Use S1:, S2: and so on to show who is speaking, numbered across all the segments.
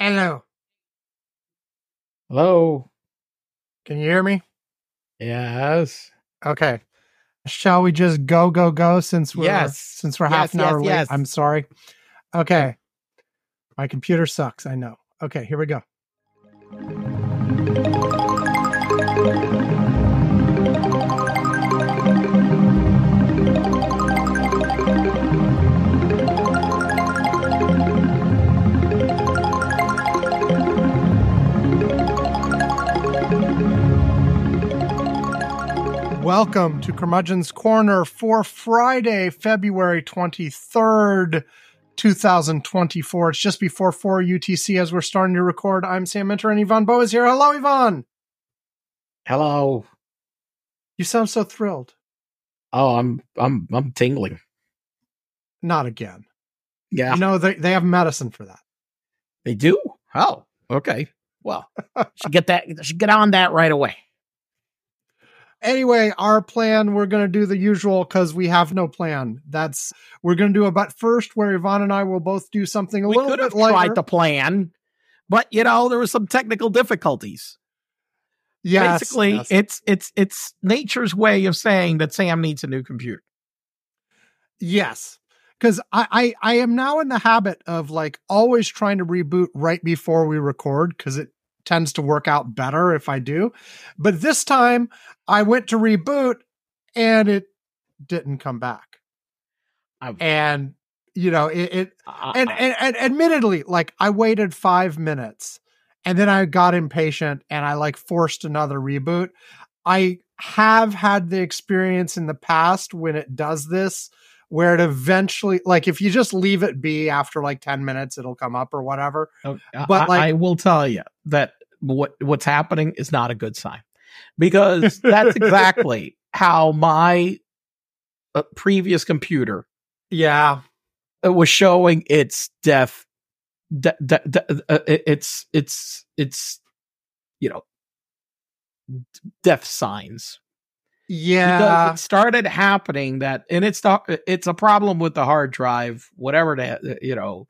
S1: Hello.
S2: Hello.
S1: Can you hear me?
S2: Yes.
S1: Okay. Shall we just go go go since we're
S2: Yes.
S1: since we're
S2: Yes,
S1: half an
S2: yes,
S1: hour late? I'm sorry. Okay. My computer sucks, I know. Okay, here we go. Welcome to Curmudgeon's Corner for Friday, February 23rd, 2024. It's just before 4 UTC as we're starting to record. I'm Sam Minter and Ivan Bo is here. Hello, Ivan.
S2: Hello.
S1: You sound so thrilled.
S2: Oh, I'm I'm I'm tingling.
S1: Not again.
S2: Yeah,
S1: You know, they, they have medicine for that.
S2: they do. Oh, okay. Well, should get that. Should get on that right away.
S1: Anyway, our plan, we're going to do the usual because we have no plan. That's, we're going to do a but first where Ivan and I will both do something a
S2: we
S1: little
S2: could
S1: bit
S2: have
S1: lighter.
S2: tried to plan, but you know there were some technical difficulties.
S1: yes,
S2: Basically,
S1: yes.
S2: it's it's it's nature's way of saying that Sam needs a new computer.
S1: Yes. Because I, I I am now in the habit of like always trying to reboot right before we record because it tends to work out better if I do. But this time I went to reboot and it didn't come back.
S2: I've-
S1: And you know, it, it
S2: I-
S1: and, and and admittedly, like I waited five minutes and then I got impatient and I like forced another reboot. I have had the experience in the past when it does this where it eventually like if you just leave it be after like 10 minutes it'll come up or whatever.
S2: Oh,
S1: But,
S2: I,
S1: like-
S2: I will tell you that what what's happening is not a good sign because that's exactly how my uh, previous computer
S1: Yeah.
S2: uh, was showing its death. De- de- de- uh, it's it's it's you know d- death signs
S1: Yeah.
S2: because it started happening that and it's the, it's a problem with the hard drive whatever the you know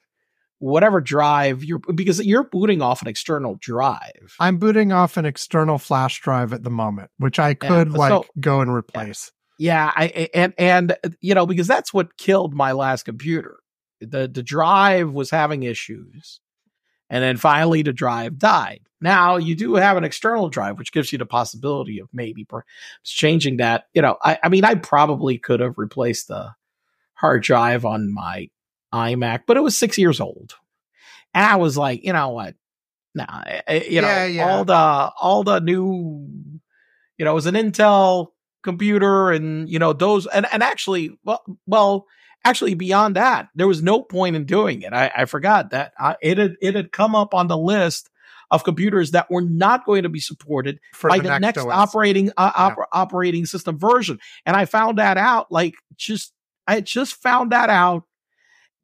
S2: whatever drive you're because you're booting off an external drive
S1: I'm booting off an external flash drive at the moment, which I could
S2: so-
S1: like go and replace.
S2: yeah I, I- and and you know because that's what killed my last computer the the drive was having issues and then finally the drive died. Now you do have an external drive which gives you the possibility of maybe changing that. You know i, I mean i probably could have replaced the hard drive on my imac but it was six years old. And i was like you know what? Nah, eh, you know
S1: Yeah, yeah.
S2: all the all the new you know it was an intel computer and you know those and, and actually well well actually beyond that there was no point in doing it. I, I forgot that I, it had it had come up on the list of computers that were not going to be supported
S1: For
S2: by the, next,
S1: OS.
S2: operating uh, oper- operating system version. And i found that out like just i just found that out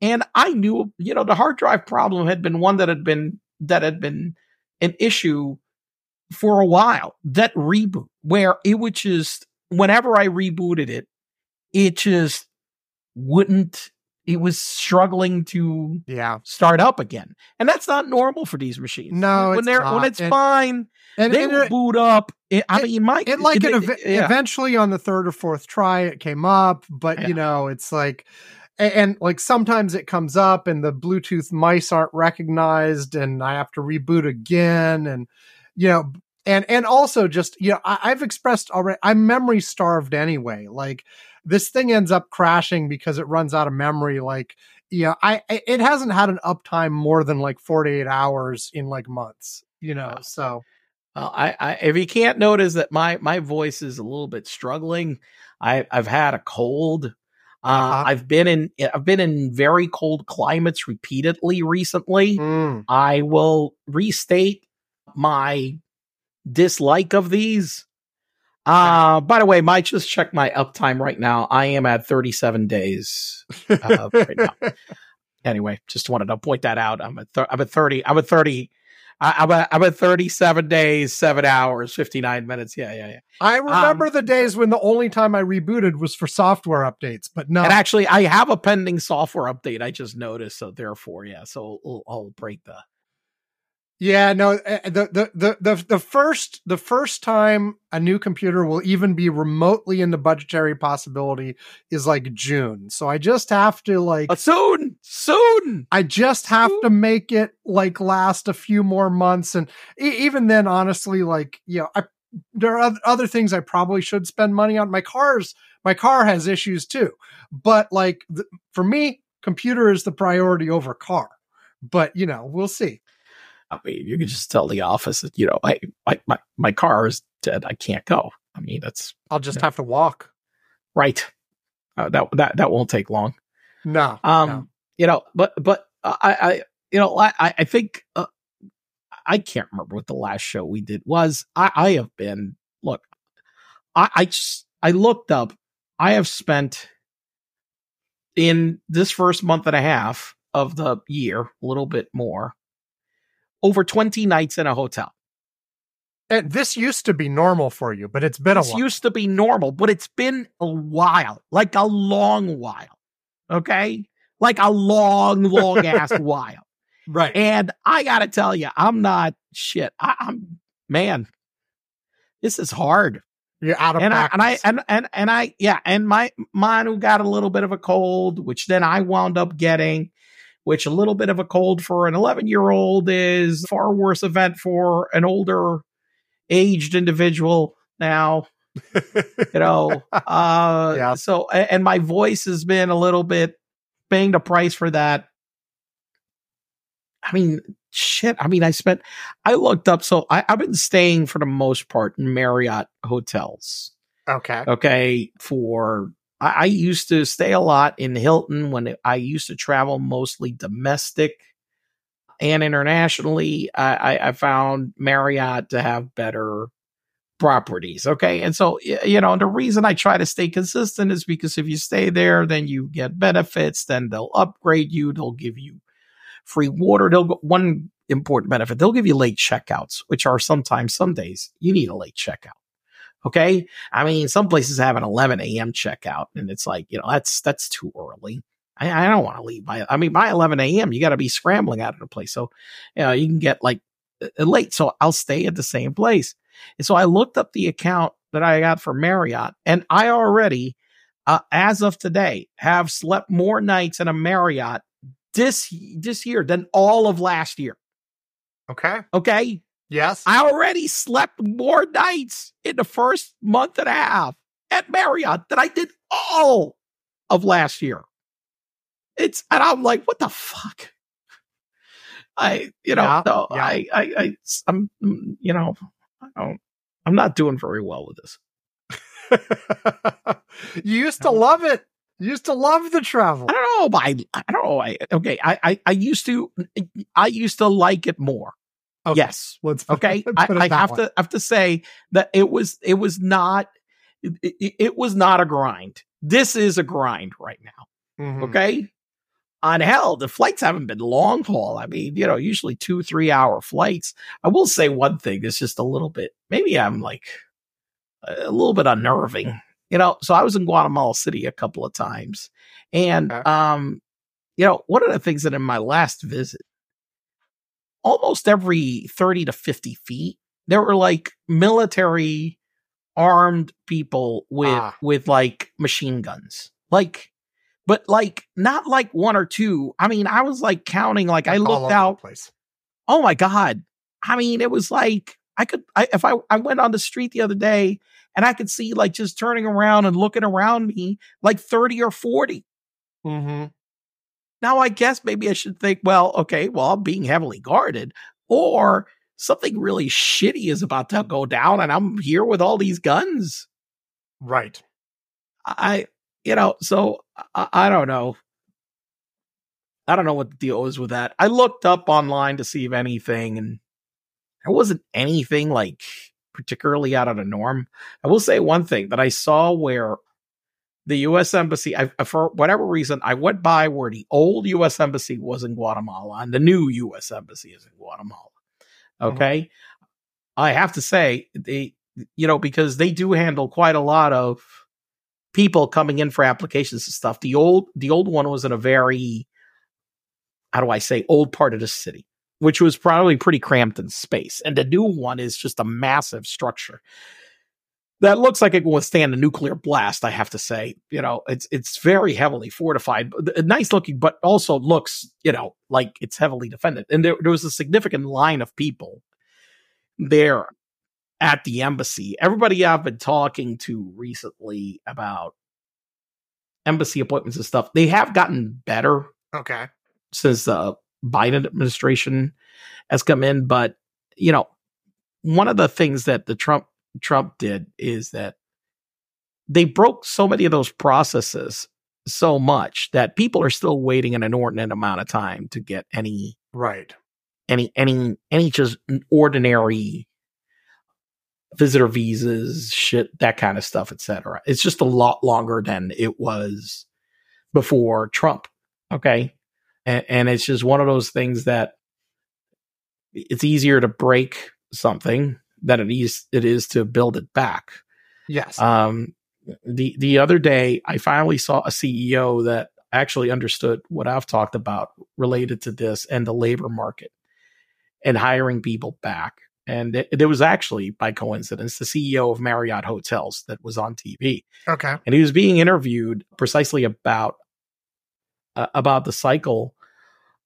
S2: and i knew you know the hard drive problem had been one that had been that had been an issue for a while that reboot where it would just whenever i rebooted it it just wouldn't it was struggling to
S1: Yeah.
S2: start up again and that's not normal for these machines
S1: No,
S2: when
S1: it's
S2: they're
S1: not.
S2: when it's
S1: And-
S2: fine
S1: And,
S2: they
S1: and
S2: will
S1: it-
S2: boot up it, i
S1: it-
S2: mean my
S1: it like it, ev-
S2: yeah.
S1: eventually on the third or fourth try it came up but
S2: Yeah.
S1: you know it's like and, and like sometimes it comes up and the bluetooth mice aren't recognized and i have to reboot again and you know and and also just you know I, i've expressed already i'm memory starved anyway like this thing ends up crashing because it runs out of memory like you know i I- it hasn't had an uptime more than like 48 hours in like months you know
S2: Wow.
S1: so
S2: Well, I, I if you can't notice that my my voice is a little bit struggling, I I've had a cold. Uh,
S1: Uh-huh.
S2: I've been in I've been in very cold climates repeatedly recently.
S1: mm,
S2: I will restate my dislike of these. Uh by the way, might just check my uptime right now. I am at 37 days uh, right now. Anyway, just wanted to point that out. I'm at th- I'm at 30. I'm at 30. I, I'm at I'm at 37 days, seven hours, 59 minutes. Yeah, yeah, yeah.
S1: I
S2: Um,
S1: remember the days when the only time I rebooted was for software updates, but no.
S2: And actually, I have a pending software update. I just noticed, so therefore, yeah. So I'll, I'll break the
S1: Yeah, no, uh, the, the the the the first the first time a new computer will even be remotely in the budgetary possibility is like June. So I just have to like
S2: uh, soon, soon.
S1: I just have soon. to make it like last a few more months, and e- even then, honestly, like you know, I there are other things I probably should spend money on. My cars, my car has issues too, but like th- for me, computer is the priority over car. But you know, we'll see.
S2: I mean, you can just tell the office that, you know, I, I my, my car is dead. I can't go. I mean, that's.
S1: I'll just have to walk.
S2: Right. Uh, that, that, that won't take long.
S1: No.
S2: Um,
S1: no.
S2: you know, but, but I, I, you know, I, I think, uh, I can't remember what the last show we did was. I, I have been, look, I, I just, I looked up, I have spent in this first month and a half of the year, a little bit more, over 20 nights in a hotel.
S1: And this used to be normal for you, but it's been
S2: this
S1: a while.
S2: used to be normal, but it's been a while, like a long while. Okay. Like a long, long ass while.
S1: Right.
S2: And I got to tell you, I'm not shit. I, am man, this is hard.
S1: You're out of
S2: and
S1: practice.
S2: I, and I and and and I yeah, and my mine who got a little bit of a cold, which then I wound up getting, which a little bit of a cold for an 11 year old is far worse event for an older aged individual now. you know, uh, yeah. so and my voice has been a little bit paying the price for that. I mean, shit. I mean, I spent, I looked up. So I, I've been staying for the most part in Marriott hotels.
S1: Okay.
S2: Okay. For, I, I used to stay a lot in Hilton when I used to travel mostly domestic and internationally. I, I, I found Marriott to have better properties. Okay. And so, you know, the reason I try to stay consistent is because if you stay there, then you get benefits, then they'll upgrade you, they'll give you free water. They'll go, one important benefit, they'll give you late checkouts, which are sometimes, some days you need a late checkout. Okay. I mean, some places have an 11 a.m. checkout and it's like, you know, that's, that's too early. I, I don't want to leave by, I mean, by 11 a.m., you got to be scrambling out of the place. So, you know, you can get like late. So I'll stay at the same place. And so I looked up the account that I got for Marriott and I already, uh, as of today, have slept more nights in a Marriott this this year than all of last year.
S1: Okay.
S2: Okay.
S1: Yes.
S2: I already slept more nights in the first month and a half at Marriott than I did all of last year. It's and I'm like, what the fuck? I, you know, yeah, no, yeah. I, I, I, I'm, you know, I don't, I'm not doing very well with this.
S1: you used to love it. You used to love the travel.
S2: I don't know. I, I don't know. I, okay. I, I, I used to, I used to like it more.
S1: Okay.
S2: Yes. Let's okay. Let's I, I have to have to say that it was it was not it, it, it, was not a grind. This is a grind right now. Mm-hmm. Okay. On hell, the flights haven't been long haul. I mean, you know, usually two, three hour flights. I will say one thing that's just a little bit, maybe I'm like a little bit unnerving. You know, so I was in Guatemala City a couple of times. And okay. um, you know, one of the things that in my last visit, almost every 30 to 50 feet, there were like military armed people with ah. with like machine guns. Like but like not like one or two. I mean, I was like counting like, I looked out place. Oh my god. I mean, it was like I could I, if I I went on the street the other day and I could see like just turning around and looking around me like 30 or 40.
S1: Mm-hmm.
S2: Now, I guess maybe I should think, well, okay, well, I'm being heavily guarded, or something really shitty is about to go down, and I'm here with all these guns.
S1: Right.
S2: I, you know, so I, I don't know. I don't know what the deal is with that. I looked up online to see if anything, and there wasn't anything like particularly out of the norm. I will say one thing that I saw where the U.S. Embassy, I, for whatever reason, I went by where the old U.S. Embassy was in Guatemala and the new U.S. Embassy is in Guatemala. Mm-hmm. Okay. Mm-hmm. I have to say, they, you know, because they do handle quite a lot of people coming in for applications and stuff. The old, the old one was in a very, how do I say, old part of the city. which was probably pretty cramped in space. And the new one is just a massive structure that looks like it can withstand a nuclear blast. I have to say, you know, it's it's very heavily fortified, nice looking, but also looks, you know, like it's heavily defended. And there, there was a significant line of people there at the embassy. Everybody I've been talking to recently about embassy appointments and stuff, they have gotten better.
S1: Okay.
S2: Since the Biden administration has come in, but you know, one of the things that the Trump Trump did is that they broke so many of those processes so much that people are still waiting an inordinate amount of time to get any
S1: right.
S2: any any any just ordinary visitor visas shit that kind of stuff etc it's just a lot longer than it was before trump okay? And, and it's just one of those things that it's easier to break something than it is it is to build it back.
S1: Yes.
S2: Um, the the other day, I finally saw a CEO that actually understood what I've talked about related to this and the labor market and hiring people back. And it, it was actually by coincidence the CEO of Marriott Hotels that was on TV.
S1: Okay.
S2: And he was being interviewed precisely about uh, about the cycle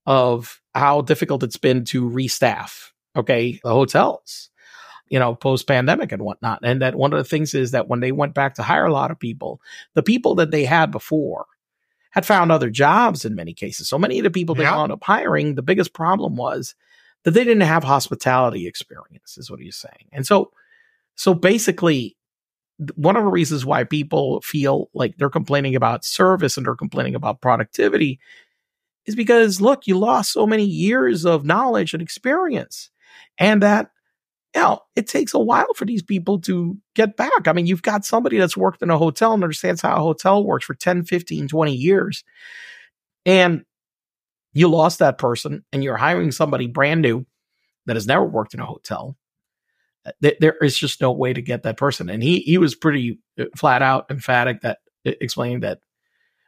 S2: of how difficult it's been to restaff. Okay, the hotels you know, post pandemic and whatnot. And that one of the things is that when they went back to hire a lot of people, the people that they had before had found other jobs in many cases. So many of the people they yeah. wound up hiring, the biggest problem was that they didn't have hospitality experience, is what he's saying. And so, so basically, one of the reasons why people feel like they're complaining about service and they're complaining about productivity is because look, you lost so many years of knowledge and experience. And that now, it takes a while for these people to get back. I mean, you've got somebody that's worked in a hotel and understands how a hotel works for 10, 15, 20 years. And you lost that person and you're hiring somebody brand new that has never worked in a hotel. Uh, there is just no way to get that person. And he he was pretty uh, flat out emphatic that explaining that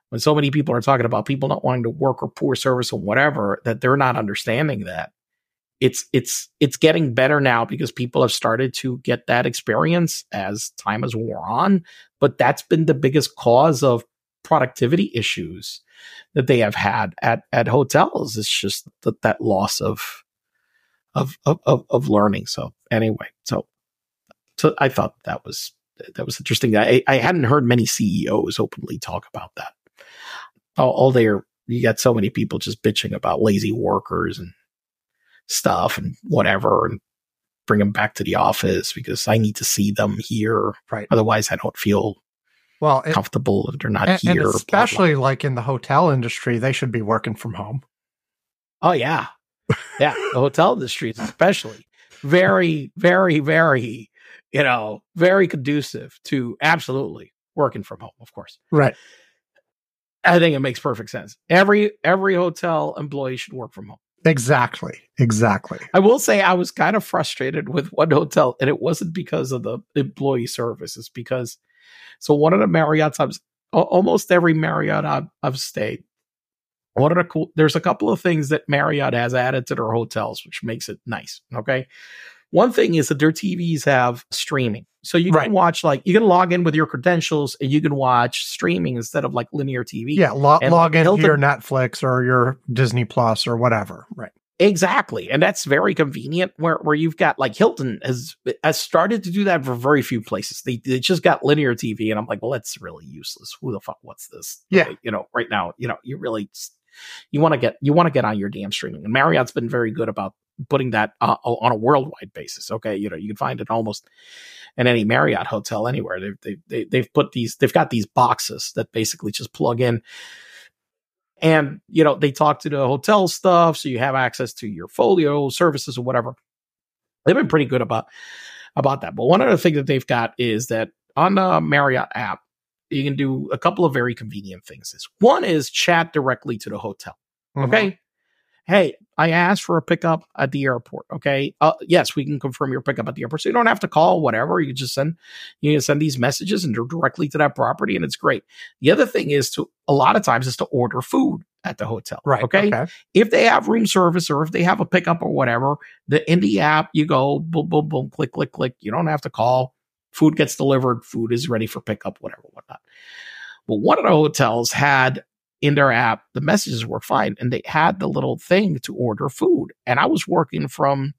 S2: when so many people are talking about people not wanting to work or poor service or whatever, that they're not understanding that it's it's it's getting better now because people have started to get that experience as time has wore on but that's been the biggest cause of productivity issues that they have had at at hotels. It's just that that loss of of of of learning. So anyway so so i thought that was that was interesting. I i hadn't heard many ceos openly talk about that. All, all their you got so many people just bitching about lazy workers and stuff and whatever and bring them back to the office because I need to see them here.
S1: Right.
S2: Otherwise, I don't feel
S1: well
S2: it, comfortable if they're not
S1: and,
S2: here.
S1: And especially blah, blah. like in the hotel industry, they should be working from home.
S2: Oh yeah, yeah. the hotel industry is especially very, very, very, you know, very conducive to absolutely working from home. Of course,
S1: right.
S2: I think it makes perfect sense. Every every hotel employee should work from home.
S1: Exactly. Exactly.
S2: I will say I was kind of frustrated with one hotel, and it wasn't because of the employee service. It's because so one of the Marriott's I've almost every Marriott I've, I've stayed. One of the cool there's a couple of things that Marriott has added to their hotels, which makes it nice. Okay. One thing is that their TVs have streaming. So you can right. watch like you can log in with your credentials and you can watch streaming instead of like linear TV.
S1: Yeah, lo- log in your Netflix or your Disney Plus or whatever. Right.
S2: Exactly. And that's very convenient where, where you've got like Hilton has has started to do that for very few places. They, they just got linear TV and I'm like, well, that's really useless. Who the fuck what's this?
S1: Yeah.
S2: you know, right now, you know, you really you want to get you want to get on your damn streaming. And Marriott's been very good about putting that uh, on a worldwide basis. Okay, you know, you can find it almost in any Marriott hotel anywhere. They've they, they, they've put these they've got these boxes that basically just plug in. And you know they talk to the hotel stuff, so you have access to your folio services or whatever. They've been pretty good about about that. But one other thing that they've got is that on the Marriott app, you can do a couple of very convenient things. One is chat directly to the hotel. Mm-hmm. Okay, hey, I asked for a pickup at the airport. Okay. Uh, yes, we can confirm your pickup at the airport. So you don't have to call, whatever. You just send, you send these messages and they're directly to that property and it's great. The other thing is to, a lot of times is to order food at the hotel.
S1: Right.
S2: Okay. If they have room service or if they have a pickup or whatever, the in the app you go boom, boom, boom, click, click, click. You don't have to call. Food gets delivered. Food is ready for pickup, whatever, whatnot. Well, one of the hotels had in their app, the messages were fine and they had the little thing to order food. And I was working from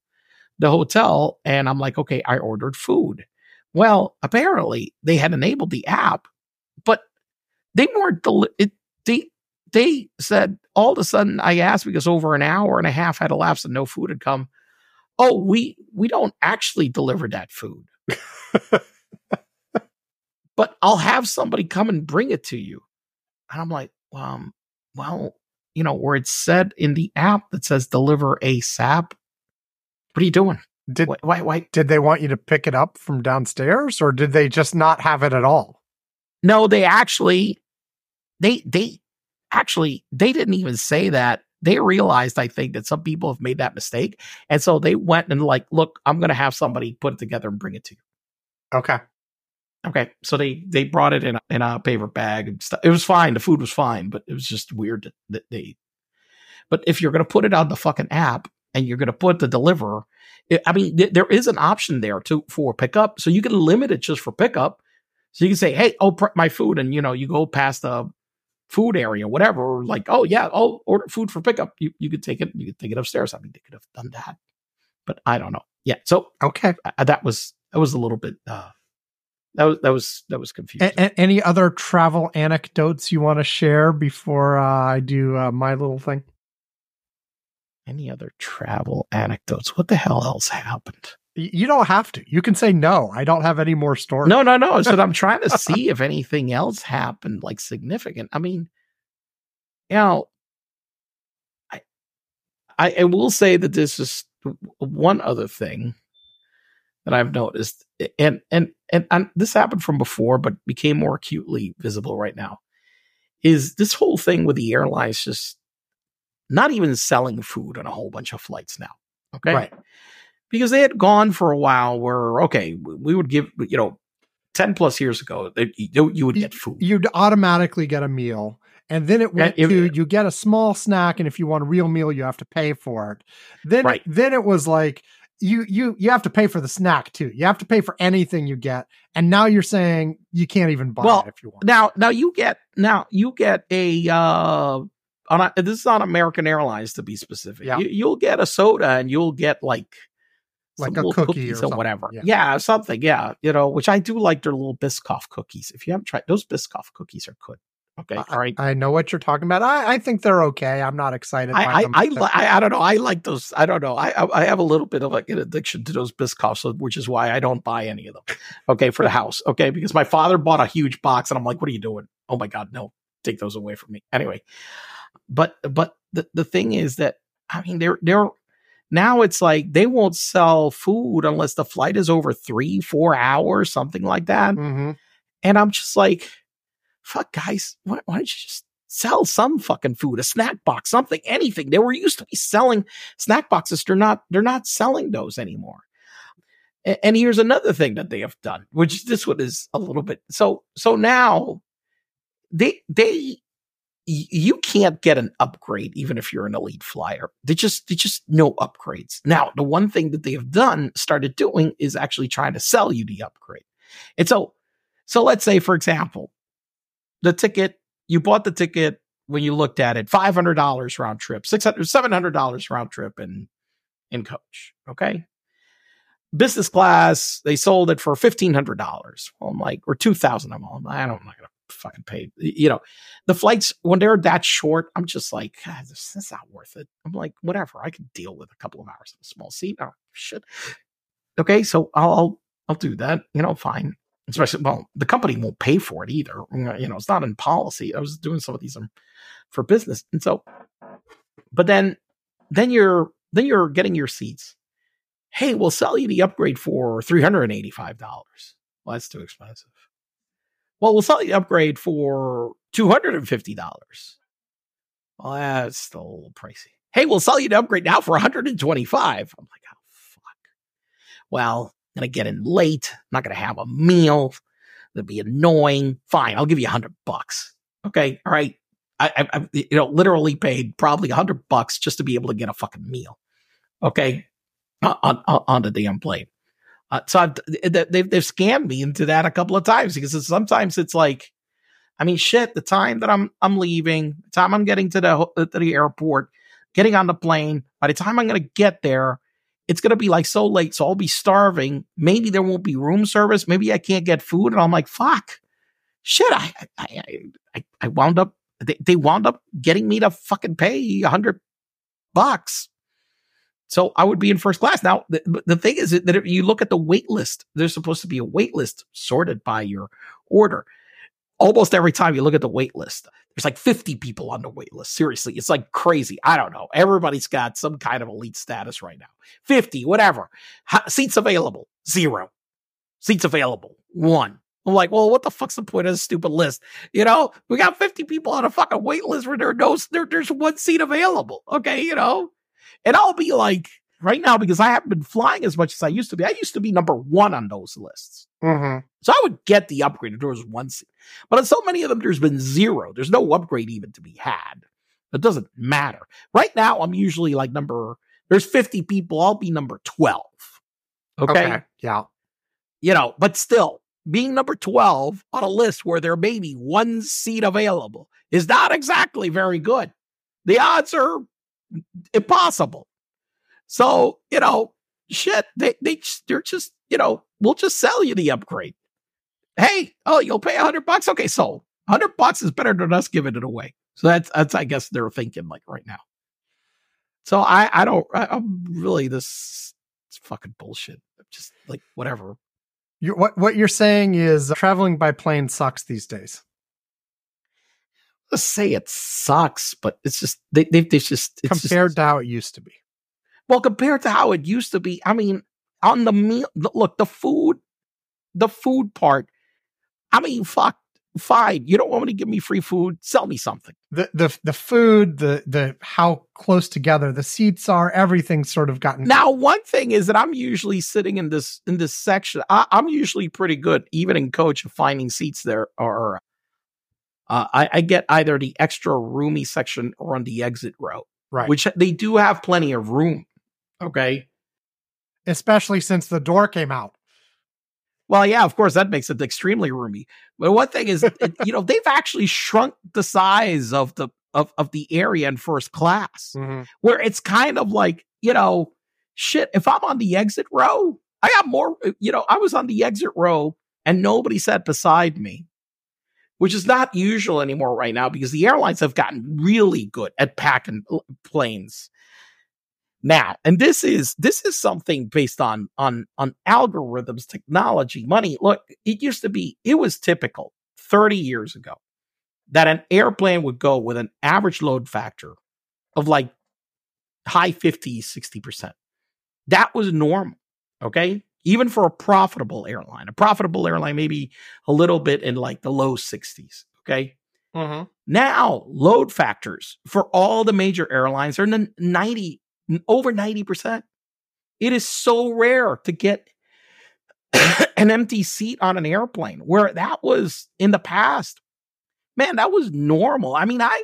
S2: the hotel and I'm like, okay, I ordered food. Well, apparently they had enabled the app, but they weren't, deli- it, they, they said all of a sudden I asked because over an hour and a half had elapsed and no food had come. Oh, we, we don't actually deliver that food, but I'll have somebody come and bring it to you. And I'm like, um, well, you know, where it's said in the app that says deliver ASAP. What are you doing?
S1: Did
S2: Why, why, why?
S1: did they want you to pick it up from downstairs or did they just not have it at all?
S2: No, they actually, they, they actually, they didn't even say that. They realized, I think, that some people have made that mistake. And so they went and like, look, I'm going to have somebody put it together and bring it to you.
S1: Okay.
S2: Okay. So they, they brought it in a, in a paper bag and stuff. It was fine. The food was fine, but it was just weird that, that they, but if you're going to put it on the fucking app and you're going to put the deliverer, it, I mean, th- there is an option there to, for pickup. So you can limit it just for pickup. So you can say, Hey, oh, prep my food. And you know, you go past the food area, whatever, like, oh yeah, oh, order food for pickup. You, you could take it, you could take it upstairs. I mean, they could have done that, but I don't know. Yeah. So
S1: Okay.
S2: uh, that was, that was a little bit, uh, that was, that was, that was confusing.
S1: A- any other travel anecdotes you want to share before uh, I do uh, my little thing?
S2: Any other travel anecdotes? What the hell else happened?
S1: You don't have to. You can say no. I don't have any more stories.
S2: No, no, no. So I'm trying to see if anything else happened, like significant. I mean, you know, I, I, I will say that this is one other thing that I've noticed, and and and, and this happened from before, but became more acutely visible right now. Is this whole thing with the airlines just not even selling food on a whole bunch of flights now? Okay,
S1: Right.
S2: because they had gone for a while where okay we would give you know 10 plus years ago you, you would get food
S1: You'd automatically get a meal. And then it went
S2: if-
S1: to you get a small snack, and if you want a real meal, you have to pay for it. Then,
S2: Right.
S1: then it was like you you you have to pay for the snack too. You have to pay for anything you get, and now you're saying you can't even buy
S2: Well,
S1: it if you want.
S2: now now you get now you get a uh on a, this is on American Airlines to be specific
S1: Yeah.
S2: you, you'll get a soda and you'll get like
S1: Like a cookie or
S2: cookies or, whatever
S1: Yeah.
S2: yeah. something yeah you know which I do like their little Biscoff cookies if you haven't tried those Biscoff cookies are good okay all right
S1: I know what you're talking about. I, I think they're okay. I'm not excited.
S2: I, I,
S1: them.
S2: I, li- I, I don't know. I like those. I don't know. I, I, have a little bit of like an addiction to those Biscoffs, which is why I don't buy any of them. Okay, for the house. Okay, because my father bought a huge box, and I'm like, "What are you doing? Oh my god, no! Take those away from me." Anyway, but but the the thing is that I mean, they're they're now it's like they won't sell food unless the flight is over three, four hours, something like that.
S1: Mhm.
S2: And I'm just like, fuck, guys, why, why don't you just sell some fucking food, a snack box, something, anything? They were used to be selling snack boxes. They're not, they're not selling those anymore. A- And here's another thing that they have done, which this one is a little bit so so now they they you can't get an upgrade even if you're an elite flyer. They just they just no upgrades. Now, the one thing that they have done started doing is actually trying to sell you the upgrade. And so so let's say for example, the ticket you bought the ticket when you looked at it $500 round trip, 600 $700 round trip in in coach, okay? Business class, they sold it for $1500. Well, I'm like or 2000 I'm all, I don't I'm not going to fucking pay. You know, the flights when they're that short, I'm just like, God, this, this is not worth it. I'm like, whatever, I can deal with a couple of hours in a small seat. Oh shit. Okay, so I'll, I'll do that. You know, fine. Especially, well, the company won't pay for it either. You know, it's not in policy. I was doing some of these um, for business, and so, but then, then you're then you're getting your seats. Hey, we'll sell you the upgrade for three hundred and eighty-five dollars. Well, that's too expensive. Well, we'll sell you the upgrade for two hundred and fifty dollars. Well, that's still a little pricey. Hey, we'll sell you the upgrade now for one hundred and twenty-five. I'm like, oh fuck. Well, gonna get in late. Not gonna have a meal. That'd be annoying. Fine, I'll give you a hundred bucks. Okay, all right. I, I, you know, literally paid probably a hundred bucks just to be able to get a fucking meal. Okay, on on, on the damn plane. Uh, so I've, they've they've scammed me into that a couple of times because sometimes it's like, I mean, shit. The time that I'm I'm leaving, the time I'm getting to the to the airport, getting on the plane. By the time I'm going to get there, it's going to be like so late. So I'll be starving. Maybe there won't be room service. Maybe I can't get food. And I'm like, fuck, shit. I, I, I, I wound up, they, they wound up getting me to fucking pay a hundred bucks. So I would be in first class. Now, the, the thing is that if you look at the wait list, there's supposed to be a wait list sorted by your order. Almost every time you look at the wait list, there's like 50 people on the wait list. Seriously, it's like crazy. I don't know. Everybody's got some kind of elite status right now. 50, whatever. seats available, zero. Seats available, one. I'm like, well, what the fuck's the point of this stupid list? You know, we got 50 people on a fucking wait list where there are no, there, there's one seat available. Okay, you know? And I'll be like, right now, because I haven't been flying as much as I used to be, I used to be number one on those lists.
S1: Mm-hmm.
S2: So I would get the upgrade if there was one seat. But on so many of them, there's been zero. There's no upgrade even to be had. It doesn't matter. Right now, I'm usually like number, there's 50 people. I'll be number 12. Okay. okay.
S1: Yeah.
S2: You know, but still, being number 12 on a list where there may be one seat available is not exactly very good. The odds are impossible. So, you know, shit, they, they, they're just, you know, we'll just sell you the upgrade. Hey, oh, you'll pay a hundred bucks? Okay, so hundred bucks is better than us giving it away. So that's, that's, I guess they're thinking like right now. So I, I don't, I, am really this, it's fucking bullshit. Just like whatever.
S1: You're, what, what you're saying is uh, traveling by plane sucks these days.
S2: Let's say it sucks, but it's just, they, they, they just,
S1: compared
S2: just,
S1: to how it used to be.
S2: Well, compared to how it used to be, I mean, on the meal, look, the food, the food part, I mean, fuck, fine. You don't want me to give me free food? Sell me something.
S1: The the the food, the the how close together the seats are, everything's sort of gotten.
S2: Now, one thing is that I'm usually sitting in this in this section. I, am usually pretty good, even in coach, of finding seats there. Or uh, I, I get either the extra roomy section or on the exit row,
S1: right?
S2: Which they do have plenty of room. Okay.
S1: Especially since the door came out.
S2: Well, yeah, of course, that makes it extremely roomy. But one thing is, it, you know, they've actually shrunk the size of the of, of the area in first class,
S1: mm-hmm.
S2: where it's kind of like, you know, shit. If I'm on the exit row, I got more. You know, I was on the exit row and nobody sat beside me, which is not usual anymore right now because the airlines have gotten really good at packing planes now and this is this is something based on on on algorithms technology money. Look it used to be it was typical 30 years ago that an airplane would go with an average load factor of like high 50s 60% that was normal okay? Even for a profitable airline. A profitable airline maybe a little bit in like the low 60s okay?
S1: Mm-hmm.
S2: now load factors for all the major airlines are in the 90 over 90%. It is so rare to get an empty seat on an airplane where that was in the past. Man, that was normal. I mean, I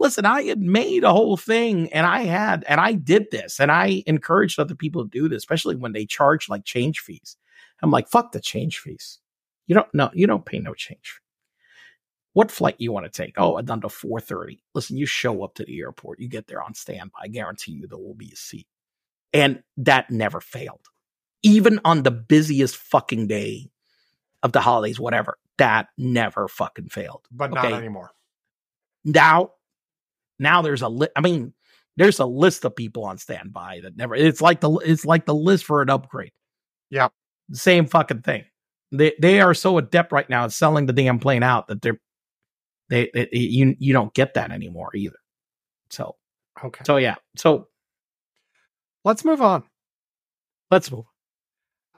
S2: listen, I had made a whole thing and I had, and I did this and I encouraged other people to do this, especially when they charge like change fees. I'm like, fuck the change fees. You don't know, you don't pay no change what flight you want to take? Oh, oh. i done to 4:30. Listen, you show up to the airport, you get there on standby. I guarantee you there will be a seat. And that never failed. Even on the busiest fucking day of the holidays, whatever, that never fucking failed.
S1: But okay? not anymore.
S2: Now, now there's a list. I mean, there's a list of people on standby that never. It's like the it's like the list for an upgrade.
S1: Yeah,
S2: same fucking thing. They they are so adept right now at selling the damn plane out that they're they, they, you you don't get that anymore either. So
S1: okay.
S2: So yeah. So
S1: let's move on.
S2: Let's move.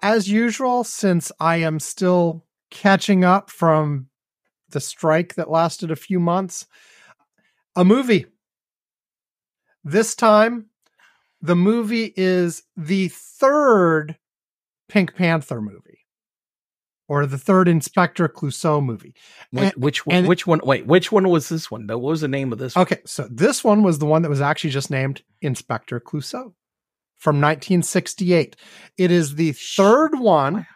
S1: As usual, since I am still catching up from the strike that lasted a few months, a movie. This time, the movie is the third Pink Panther movie. Or the third Inspector Clouseau movie.
S2: Which,
S1: And-
S2: which one? which one? Wait, which one was this one? What was the name of this? one?
S1: Okay, so this one was the one that was actually just named Inspector Clouseau from 1968. It is the third one,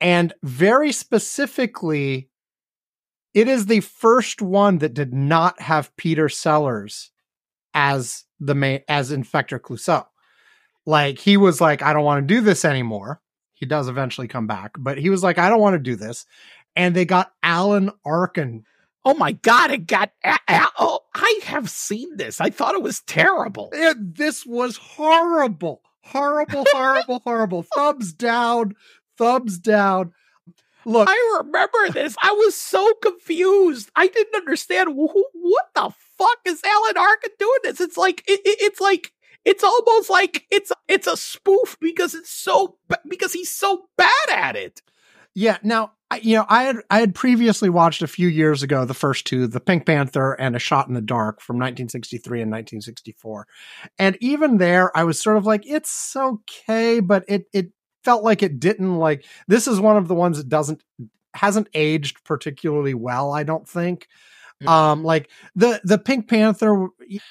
S1: and very specifically, it is the first one that did not have Peter Sellers as the main as Inspector Clouseau. Like he was like, I don't want to do this anymore. He does eventually come back, but he was like, I don't want to do this. And they got Alan Arkin
S2: Oh my god! It got. Oh, I have seen this. I thought it was terrible.
S1: It, this was horrible, horrible, horrible, horrible. Thumbs down, thumbs down. Look,
S2: I remember this. I was so confused. I didn't understand who, what the fuck is Alan Arkin doing this. It's like it, it- it's like it's almost like it's it's a spoof because it's so because he's so bad at it.
S1: yeah. Now, I, you know, I had I had previously watched a few years ago the first two, the Pink Panther and A Shot in the Dark from 1963 and 1964, and even there, I was sort of like, it's okay, but it it felt like it didn't like. This is one of the ones that doesn't hasn't aged particularly well. I don't think. Um, like the the Pink Panther.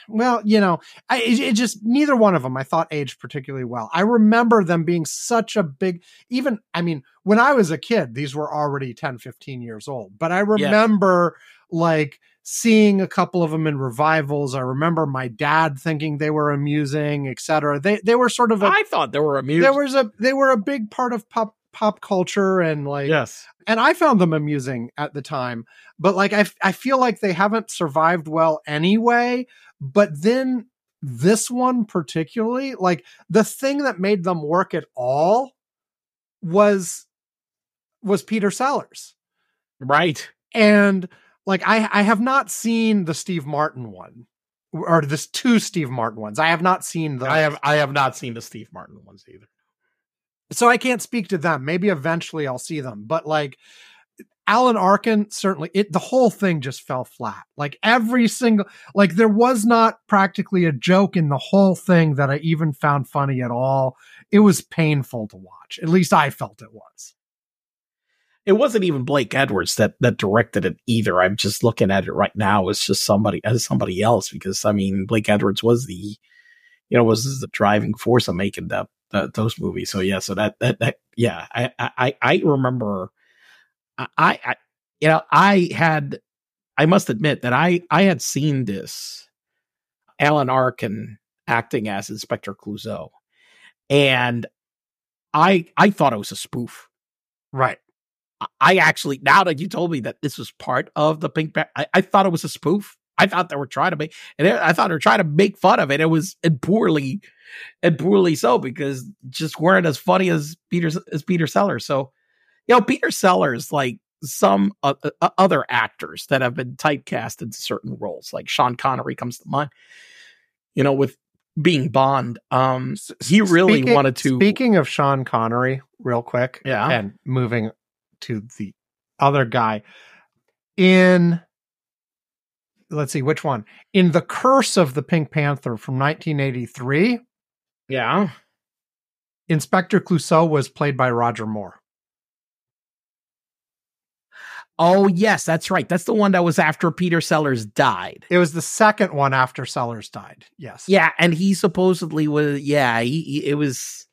S1: Well, you know, I it, it just neither one of them I thought aged particularly well. I remember them being such a big. Even I mean, when I was a kid, these were already 10, 15 years old. But I remember like seeing a couple of them in revivals. I remember my dad thinking they were amusing, etc. They they were sort of a
S2: I thought they were amusing.
S1: there was a they were a big part of pop pop culture and like
S2: yes.
S1: and I found them amusing at the time. But like I I feel like they haven't survived well anyway. But then this one particularly, like the thing that made them work at all was was Peter Sellers.
S2: Right.
S1: And like I I have not seen the Steve Martin one or this two Steve Martin ones. I have not seen the
S2: I have I have not seen the Steve Martin ones either.
S1: So I can't speak to them. Maybe eventually I'll see them, but like Alan Arkin, certainly it the whole thing just fell flat. Like every single like there was not practically a joke in the whole thing that I even found funny at all. It was painful to watch. At least I felt it was.
S2: It wasn't even Blake Edwards that that directed it either. I'm just looking at it right now as just somebody as somebody else because I mean Blake Edwards was the you know was the driving force of making that, that those movies. So yeah, so that that that yeah, I I I remember I I you know I had I must admit that I I had seen this Alan Arkin acting as Inspector Clouseau, and I I thought it was a spoof.
S1: Right.
S2: I actually, now that you told me that this was part of the Pink Panther, I, I thought it was a spoof. I thought they were trying to make, and I thought they were trying to make fun of it. It was and poorly, and poorly so because just weren't as funny as Peter as Peter Sellers. So, you know, Peter Sellers, like some uh, uh, other actors that have been typecast into certain roles, like Sean Connery comes to mind. You know, with being Bond, um, he really
S1: Speaking-
S2: wanted to.
S1: Speaking of Sean Connery, real quick,
S2: Yeah.
S1: and moving to the other guy in let's see which one in the curse of the pink panther from 1983
S2: yeah,
S1: inspector clouseau was played by roger moore
S2: Oh yes, that's right. That's the one that was after Peter Sellers died.
S1: it was the second one after sellers died yes
S2: Yeah, and he supposedly was. Yeah, he, he- it was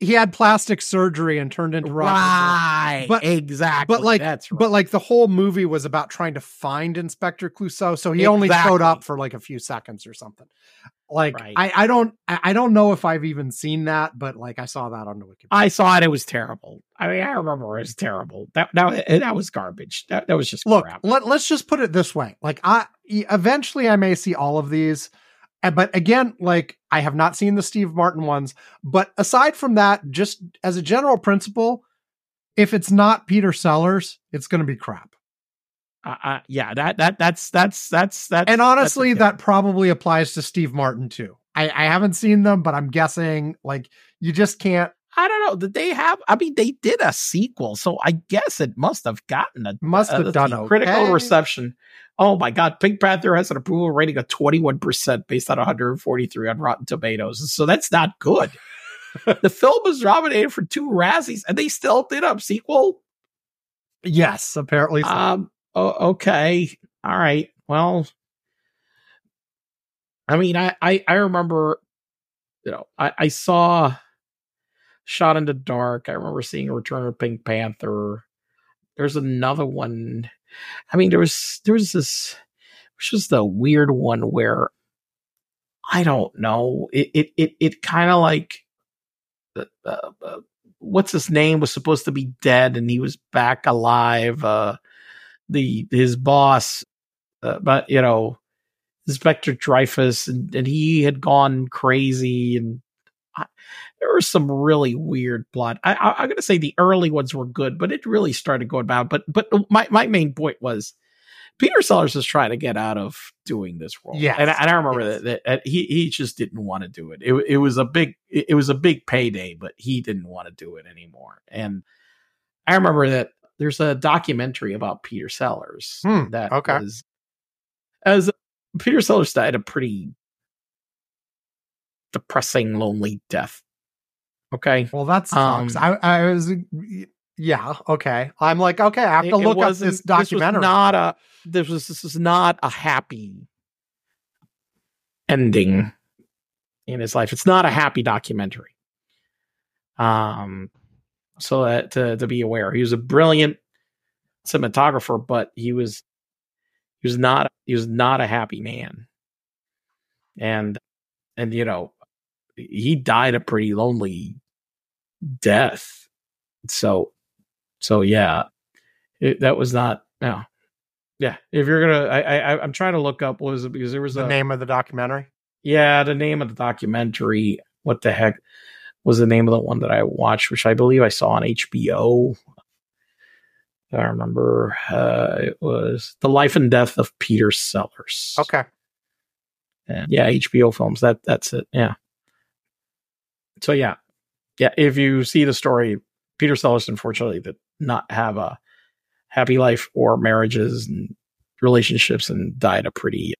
S1: He- had plastic surgery and turned into moore
S2: right.
S1: But-
S2: exactly.
S1: but like
S2: that's right.
S1: but like the whole movie was about trying to find inspector clouseau so he only showed up for like a few seconds or something like
S2: Right.
S1: I, I don't I, don't know if i've even seen that but like i saw that on the wikipedia
S2: I saw it. It was terrible. I mean, I remember it was terrible. That that eh, that was garbage. That that was just
S1: look
S2: crap.
S1: let, let's just put it this way like i eventually i may see all of these but again like i have not seen the steve martin ones but aside from that just as a general principle if it's not peter sellers it's going to be crap
S2: Uh, uh, yeah, that that that's that's that's that's.
S1: and honestly that probably applies to steve martin too I, I haven't seen them but i'm guessing like you just can't
S2: I don't know. Did they have? I mean, they did a sequel, so I guess it must have gotten a
S1: must have
S2: let's
S1: done okay.
S2: critical reception. Oh my god, Pink Panther has an approval rating of 21% based on 143 on Rotten Tomatoes. So that's not good. the film was nominated for two Razzies and they still did a sequel
S1: Yes, apparently. So.
S2: Um. Oh, okay. All right. Well, I mean, I I, I remember, you know, I, I saw Shot in the Dark. I remember seeing Return of Pink Panther. There's another one. I mean, there was there was this, which was the weird one where I don't know. It it it, it kind of like uh, uh, uh, what's his name was supposed to be dead and he was back alive. Uh, the his boss, uh, but you know, Inspector Dreyfus, and, and he had gone crazy, and I, there were some really weird plot. I, I, I'm going to say the early ones were good, but it really started going bad. But but my my main point was Peter Sellers is trying to get out of doing this role.
S1: Yeah,
S2: and, I- and I remember
S1: Yes.
S2: that, that he he just didn't want to do it. It it was a big it it was a big payday, but he didn't want to do it anymore. And I remember that there's a documentary about Peter Sellers
S1: Hmm,
S2: that
S1: okay.
S2: was as Peter Sellers died a pretty depressing, lonely death. Okay,
S1: Well, that sucks.
S2: Um,
S1: I, I was, yeah, okay. I'm like, okay, I have to
S2: It- it
S1: look up
S2: wasn't-
S1: this documentary.
S2: was not a this was this is not a happy ending in his life. It's not a happy documentary. Um, so that to to be aware, he was a brilliant cinematographer, but he was he was not he was not a happy man, and and you know he died a pretty lonely death. So so yeah, it, that was not no. Yeah, if you're gonna, I, I I'm trying to look up what was it because there was
S1: the
S2: a
S1: name of the documentary.
S2: yeah the name of the documentary. What the heck was the name of the one that I watched, which I believe I saw on HBO. I remember uh, it was the life and death of Peter Sellers.
S1: Okay.
S2: And yeah, HBO films. That that's it. Yeah. So yeah, yeah. If you see the story, Peter Sellers unfortunately did not have a happy life or marriages and relationships, and died a pretty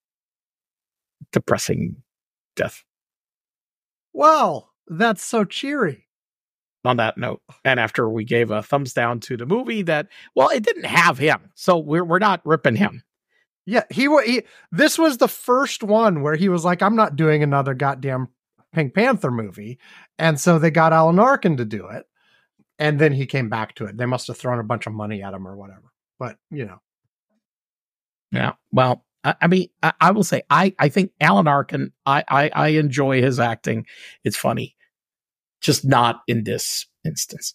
S2: depressing death.
S1: Well, that's so cheery.
S2: On that note, and after we gave a thumbs down to the movie, that well, it didn't have him, so we're we're not ripping him.
S1: Yeah, he, he this was the first one where he was like, I'm not doing another goddamn Pink Panther movie. And so they got Alan Arkin to do it. And then he came back to it. They must have thrown a bunch of money at him or whatever. But, you know,
S2: Yeah. Well, I, I mean, I, I will say, I, I think Alan Arkin, I, I, I enjoy his acting. It's funny, just not in this instance.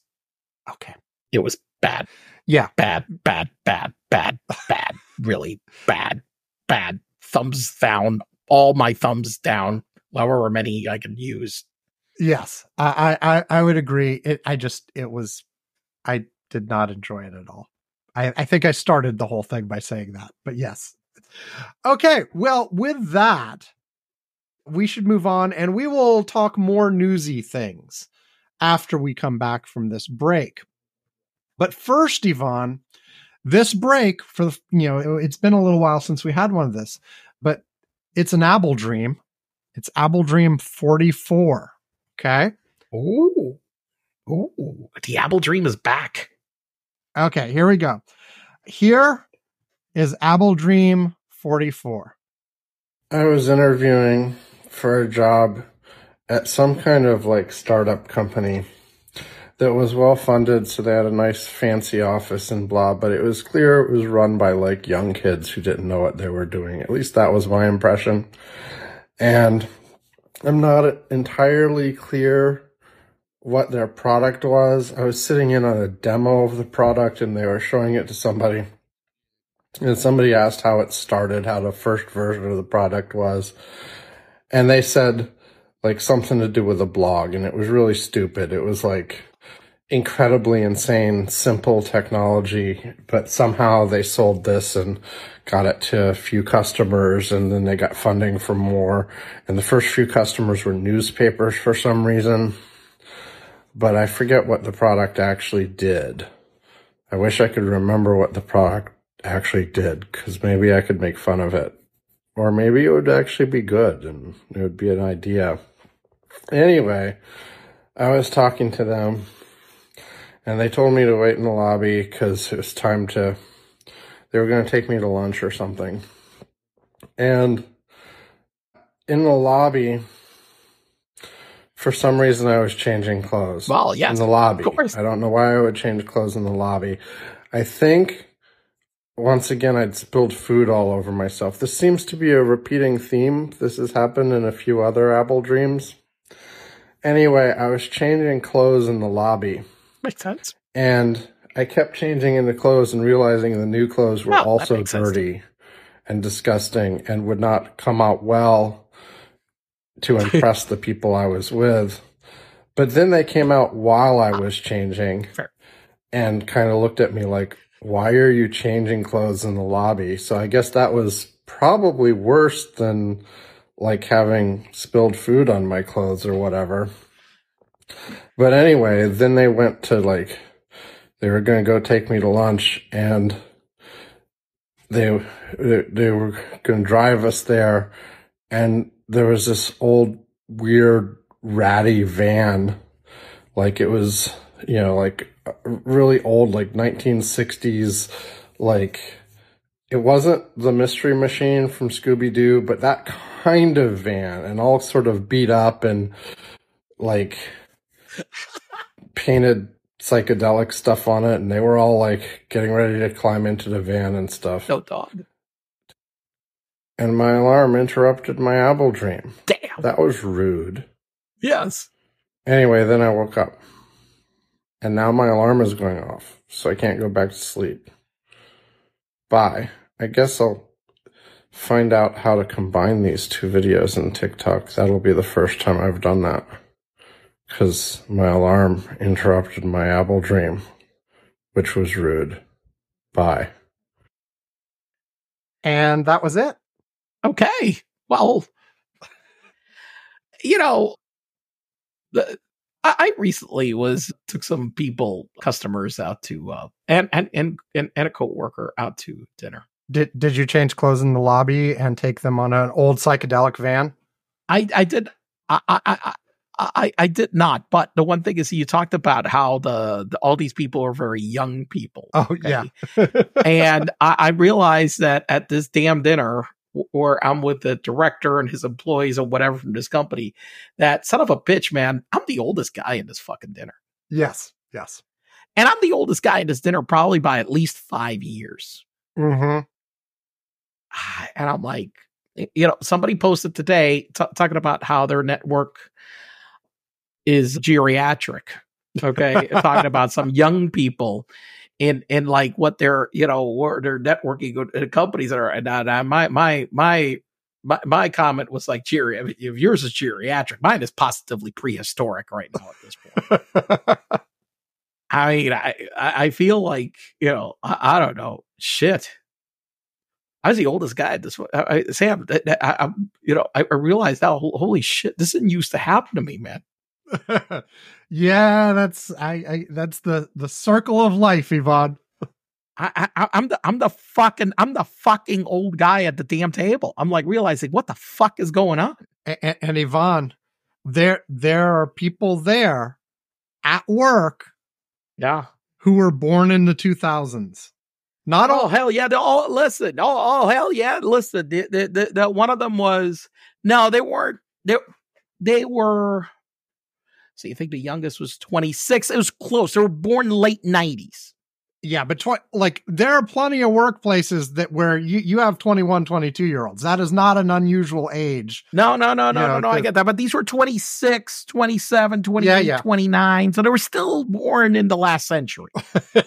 S1: okay.
S2: It was bad,
S1: Yeah.
S2: bad, bad, bad, bad, bad, really bad, bad. Thumbs down, all my thumbs down, however many I can use.
S1: Yes. I, I, I- would agree. It, I just, it was, I did not enjoy it at all. I, I think I started the whole thing by saying that, but yes. Okay. Well, with that, we should move on and we will talk more newsy things after we come back from this break. But first, Ivan, this break for the, you know, it's been a little while since we had one of this, but it's an Apple Dream. It's Apple Dream 44. Okay.
S2: Ooh, ooh, the Apple Dream is back.
S1: Okay, here we go. Here is Apple Dream 44.
S3: I was interviewing for a job at some kind of like startup company that was well funded, so they had a nice fancy office and blah, but it was clear it was run by like young kids who didn't know what they were doing. At least that was my impression. And I'm not entirely clear what their product was. I was sitting in on a demo of the product and they were showing it to somebody. And somebody asked how it started, how the first version of the product was. And they said like something to do with a blog and it was really stupid. It was like incredibly insane, simple technology, but somehow they sold this and got it to a few customers and then they got funding for more. And the first few customers were newspapers for some reason. But I forget what the product actually did. I wish I could remember what the product actually did because maybe I could make fun of it. Or maybe it would actually be good and it would be an idea. Anyway, I was talking to them and they told me to wait in the lobby because it was time to. They were going to take me to lunch or something, and in the lobby, for some reason, I was changing clothes.
S2: Well, yes,
S3: in the lobby.
S2: Of course.
S3: I don't know why I would change clothes in the lobby. I think once again I'd spilled food all over myself. This seems to be a repeating theme. This has happened in a few other Apple Dreams. Anyway, I was changing clothes in the lobby.
S2: Makes sense.
S3: And I kept changing into clothes and realizing the new clothes were also dirty and disgusting and would not come out well to impress the people I was with. But then they came out while I was changing
S2: Fair.
S3: and kind of looked at me like, why are you changing clothes in the lobby? So I guess that was probably worse than like having spilled food on my clothes or whatever. But anyway, then they went to like, they were going to go take me to lunch and they, they, were going to drive us there. And there was this old weird ratty van. Like it was, you know, like really old, like 1960s, like it wasn't the mystery machine from Scooby Doo, but that kind of van and all sort of beat up and like painted psychedelic stuff on it. And they were all like getting ready to climb into the van and stuff.
S2: No dog.
S3: And my alarm interrupted my apple dream.
S2: Damn.
S3: That was rude.
S2: Yes.
S3: Anyway, then I woke up. And now my alarm is going off, so I can't go back to sleep. Bye. I guess I'll find out how to combine these two videos in TikTok. That'll be the first time I've done that. Because my alarm interrupted my apple dream, which was rude. Bye.
S1: And that was it.
S2: Okay. Well, you know, the, I, I recently was took some people, customers out to, uh, and, and, and, and, and a coworker out to dinner.
S1: Did did you change clothes in the lobby and take them on an old psychedelic van?
S2: I, I did, I, I, I, I, did not. But the one thing is, you talked about how the, the all these people are very young people.
S1: Oh
S2: okay? and I, I realized that at this damn dinner, where I'm with the director and his employees or whatever from this company, that son of a bitch, man, I'm the oldest guy in this fucking dinner.
S1: yes. Yes.
S2: And I'm the oldest guy in this dinner probably by at least five years.
S1: Mm-hmm.
S2: Ah, And I'm like, you know, somebody posted today t- talking about how their network is geriatric. Okay. talking about some young people in in like what their you know where their networking uh, companies are and uh, my my my my my comment was like geri if yours is geriatric mine is positively prehistoric right now at this point i mean i i feel like you know i, I don't know shit I was the oldest guy at this. I, I, Sam, I, I, you know, I, I realized now. Holy shit, this didn't used to happen to me, man.
S1: yeah, that's I, I that's the the circle of life, Ivan.
S2: I, I, I'm the I'm the fucking I'm the fucking old guy at the damn table. I'm like realizing what the fuck is going on.
S1: And, and Ivan, there there are people there at work
S2: Yeah.
S1: who were born in the 2000s. Not
S2: Oh
S1: all.
S2: hell yeah! all listen. Oh, oh hell yeah! Listen. The, the, the, the, one of them was no, they weren't. They they were. So you think the youngest was 26? It was close. They were born late 90s.
S1: Yeah, but tw- like there are plenty of workplaces that where you, you have 21, 22 year olds. That is not an unusual age.
S2: No, no, no, no,
S1: You
S2: no, no. I get that. But these were 26, 27, 28,
S1: Yeah, yeah.
S2: 29. So they were still born in the last century.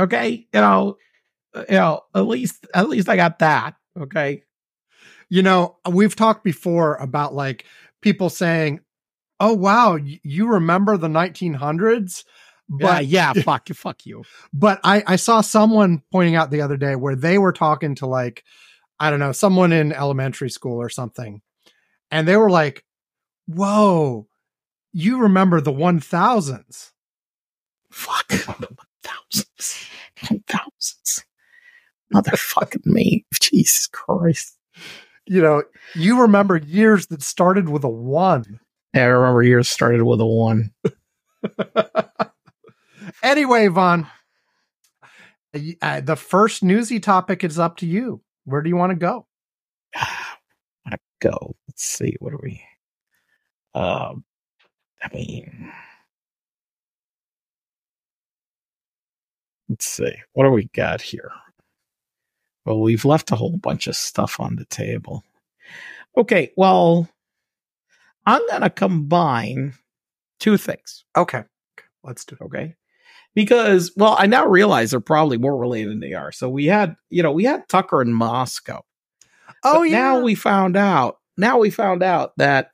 S2: okay. You know, you know, at least, at least I got that. Okay.
S1: You know, we've talked before about like people saying, "Oh wow, you remember the 1900s?" But
S2: yeah, yeah. Fuck you. Fuck you.
S1: but I, I saw someone pointing out the other day where they were talking to like, I don't know, someone in elementary school or something. And they were like, whoa, you remember the 1000s.
S2: Fuck. Thousands. Thousands. Motherfucking me. Jesus Christ.
S1: You know, you remember years that started with a one.
S2: Yeah, I remember yours started with a one.
S1: Anyway, Ivan, uh, the first newsy topic is up to you. Where do you want to go?
S2: I go. Let's see. What are we? Um, I mean, let's see. What do we got here? Well, we've left a whole bunch of stuff on the table. Okay. Well, I'm going to combine two things.
S1: Okay. Let's do it.
S2: Okay. Because, well, I now realize they're probably more related than they are. So we had, you know, we had Tucker in Moscow.
S1: Oh,
S2: But
S1: yeah.
S2: Now we found out. Now we found out that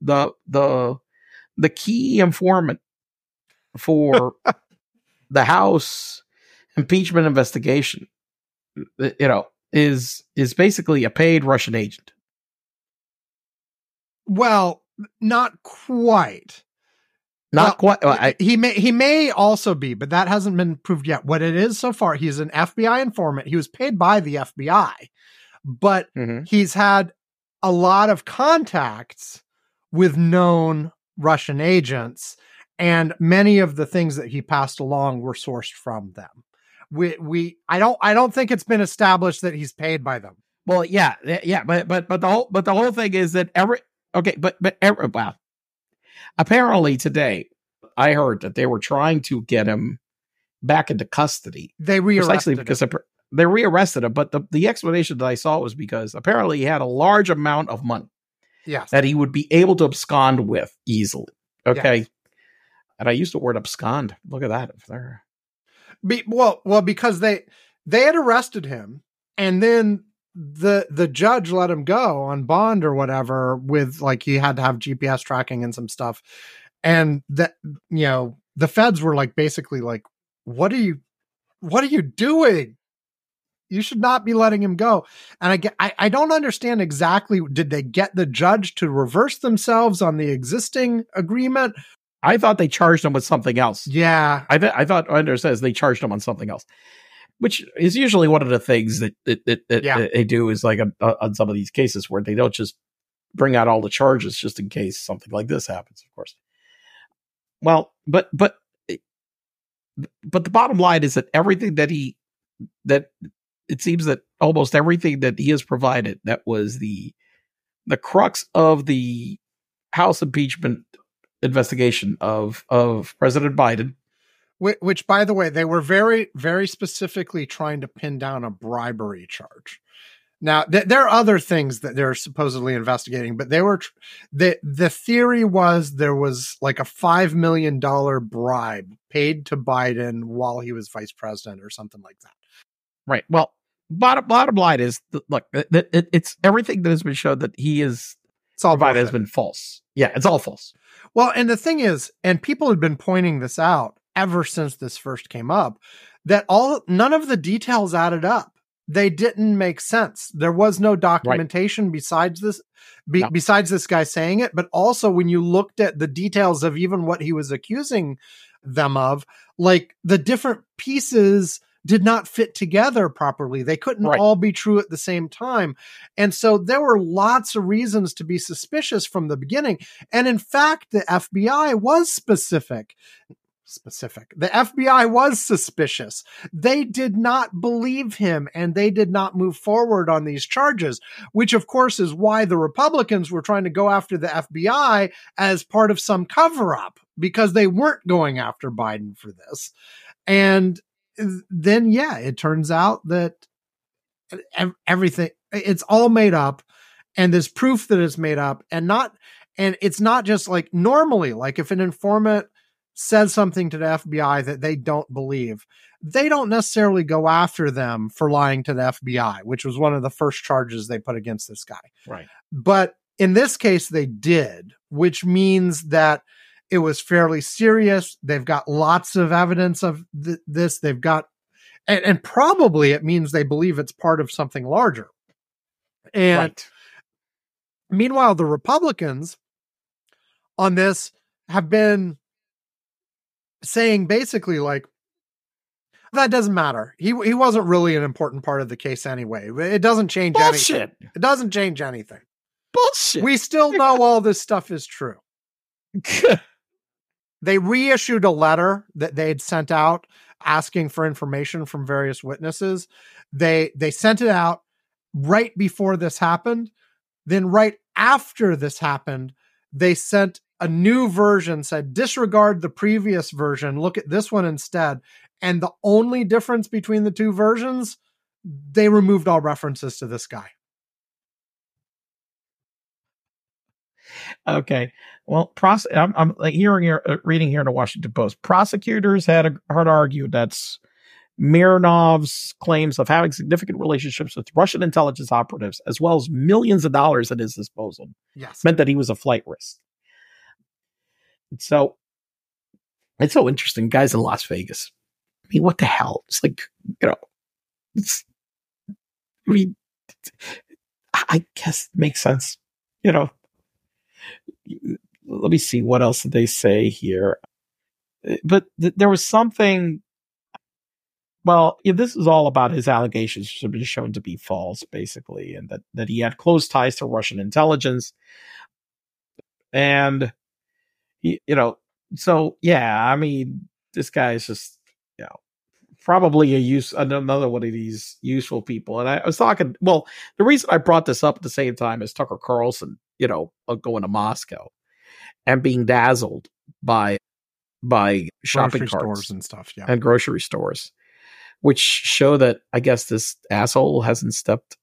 S2: the the the key informant for the House impeachment investigation, you know, is is basically a paid Russian agent.
S1: well, not quite.
S2: Not
S1: Well,
S2: quite. well, I,
S1: he may he may also be, but that hasn't been proved yet. What it is so far, he's an FBI informant. He was paid by the FBI, but
S2: Mhm.
S1: he's had a lot of contacts with known Russian agents, and many of the things that he passed along were sourced from them. We we I don't I don't think it's been established that he's paid by them.
S2: Well, yeah, yeah, but but but the whole but the whole thing is that every okay, but but every, wow. Apparently today, I heard that they were trying to get him back into custody
S1: They
S2: precisely
S1: rearrested
S2: because
S1: him.
S2: they rearrested him. But the the explanation that I saw was because apparently he had a large amount of money
S1: yes,
S2: that he would be able to abscond with easily. Okay,
S1: Yes.
S2: and I used the word abscond. Look at that. If they're
S1: Be, well, well, because they they had arrested him, and then the the judge let him go on bond or whatever. With like he had to have GPS tracking and some stuff, and that you know the feds were like basically like, "What are you, what are you doing? You should not be letting him go." And I get, I, I don't understand exactly. Did they get the judge to reverse themselves on the existing agreement?
S2: I thought they charged him with something else.
S1: Yeah,
S2: I th- I thought Under says they charged him on something else, which is usually one of the things that that, that, that
S1: Yeah.
S2: they do is like on, on some of these cases where they don't just bring out all the charges just in case something like this happens. Of course. Well, but but eh, but the bottom line is that everything that he that it seems that almost everything that he has provided that was the the crux of the House impeachment investigation of of President Biden
S1: Which, by the way, they were very, very specifically trying to pin down a bribery charge. Now, th- there are other things that they're supposedly investigating, but they were tr- the the theory was there was like a five million dollar bribe paid to Biden while he was vice president or something like that.
S2: Right. Well, bottom bottom line is look, it, it, it's everything that has been shown that he is
S1: It's all
S2: provided has been false. Yeah, it's all false.
S1: Well, and the thing is, and people had been pointing this out ever since this first came up, that all none of the details added up. They didn't make sense. There was no documentation besides this, be,
S2: No.
S1: besides this guy saying it. But also, when you looked at the details of even what he was accusing them of, like the different pieces did not fit together properly. They couldn't
S2: Right.
S1: all be true at the same time. And so there were lots of reasons to be suspicious from the beginning. And in fact, the FBI was specific. Specific. The FBI was suspicious. They did not believe him and they did not move forward on these charges, which of course is why the Republicans were trying to go after the FBI as part of some cover up because they weren't going after Biden for this. And then, yeah, it turns out that everything, it's all made up and there's proof that it's made up and not and it's not just like normally like if an informant says something to the FBI that they don't believe. They don't necessarily go after them for lying to the FBI which was one of the first charges they put against this guy.
S2: Right.
S1: but in this case they did which means that it was fairly serious. They've got lots of evidence of th- this. They've got and, and probably it means they believe it's part of something larger. And
S2: right.
S1: Meanwhile, the Republicans on this have been saying basically like that doesn't matter. He he wasn't really an important part of the case anyway. It doesn't change anything.
S2: Bullshit.
S1: It doesn't change anything.
S2: Bullshit.
S1: We still know all this stuff is true. they reissued a letter that they had sent out asking for information from various witnesses. They they sent it out right before this happened. Then right after this happened, they sent a new version said disregard the previous version, look at this one instead. And the only difference between the two versions, they removed all references to this guy.
S2: Okay. Well, I'm, I'm like hearing here, uh, reading here in the Washington Post. Prosecutors had, a, had argued that's Smirnov's claims of having significant relationships with Russian intelligence operatives, as well as millions of dollars at his disposal,
S1: yes.
S2: meant that he was a flight risk. So it's so interesting. Guys in Las Vegas. I mean, what the hell? It's like, you know, it's, I mean, I guess it makes sense. You know, let me see what else did they say here. But th- there was something. Well, yeah, this is all about his allegations, which have been shown to be false, basically, and that, that he had close ties to Russian intelligence. And, you know, so yeah, I mean, this guy is just, you know, probably a use another one of these useful people. And I, I was talking. Well, the reason I brought this up at the same time is Tucker Carlson, you know, going to Moscow and being dazzled by by shopping
S1: Grocery
S2: carts
S1: stores and stuff. Yeah.
S2: and grocery stores, which show that I guess this asshole hasn't stepped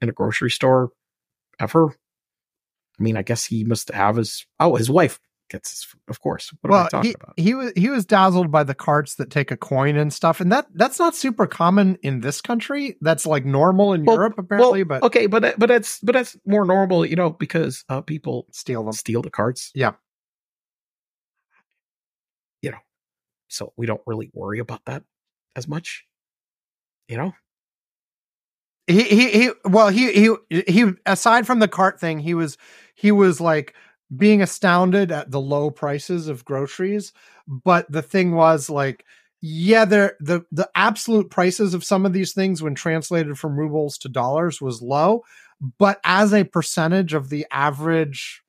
S2: in a grocery store ever. I mean, I guess he must have his oh, his wife gets his, of course. What am I
S1: well,
S2: talking
S1: he,
S2: about?
S1: he was he was dazzled by the carts that take a coin and stuff, and that that's not super common in this country. That's like normal in
S2: Well-
S1: Europe, apparently,
S2: well,
S1: but
S2: okay, but that- but that's but that's more normal, you know, because uh, people
S1: steal them.
S2: steal the carts.
S1: Yeah.
S2: You know, so we don't really worry about that as much. You know,
S1: He he he. Well, he he he. Aside from the cart thing, he was he was like being astounded at the low prices of groceries. But the thing was like, yeah, there the the absolute prices of some of these things when translated from rubles to dollars was low, but as a percentage of the average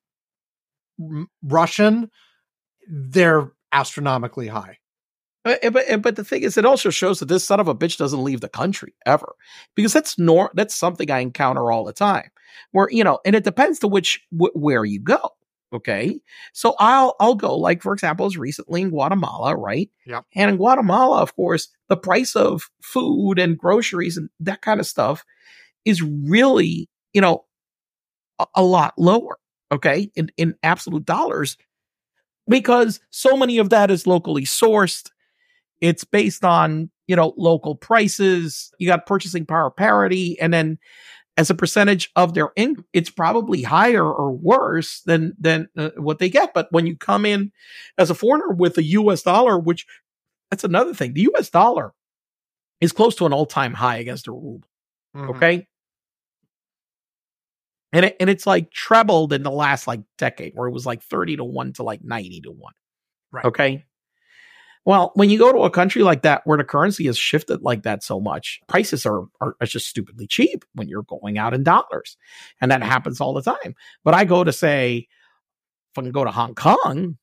S1: Russian, they're astronomically high.
S2: Uh, but, but but the thing is, it also shows that this son of a bitch doesn't leave the country ever, because that's nor that's something I encounter all the time. Where you know, and it depends to which wh- where you go. Okay, so I'll I'll go like for example, as recently in Guatemala, right?
S1: Yep.
S2: And in Guatemala, of course, the price of food and groceries and that kind of stuff is really you know a, a lot lower. Okay, in in absolute dollars, because so many of that is locally sourced it's based on you know local prices you got purchasing power parity and then as a percentage of their income it's probably higher or worse than than uh, what they get but when you come in as a foreigner with a US dollar which that's another thing the US dollar is close to an all-time high against the ruble
S1: Mhm.
S2: okay and it, and it's like trebled in the last like decade where it was like 30 to 1 to like 90 to 1
S1: Right.
S2: okay well when you go to a country like that where the currency has shifted like that so much prices are, are just stupidly cheap when you're going out in dollars. And that happens all the time. But i go to say if i can go to hong kong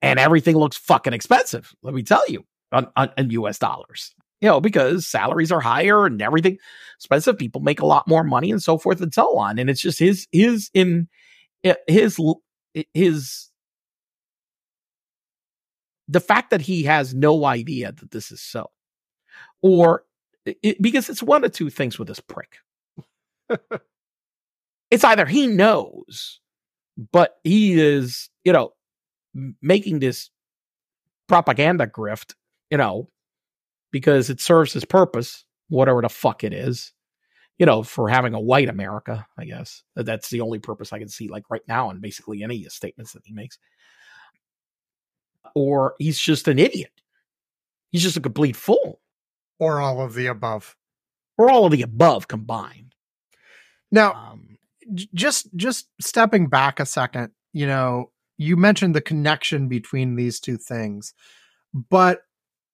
S2: and everything looks fucking expensive let me tell you on, on, in us dollars. You know because salaries are higher and everything expensive people make a lot more money and so forth and so on. And it's just his his in eh, his his the fact that he has no idea that this is so or it, because it's one of two things with this prick it's either he knows but he is you know making this propaganda grift you know because it serves his purpose whatever the fuck it is you know, for having a white America, I guess. That's the only purpose I can see, like right now, in basically any statements that he makes. Or he's just an idiot. He's just a complete fool.
S1: Or all of the above.
S2: Or all of the above combined.
S1: Now,
S2: Um,
S1: j- just just stepping back a second, you know, you mentioned the connection between these two things, but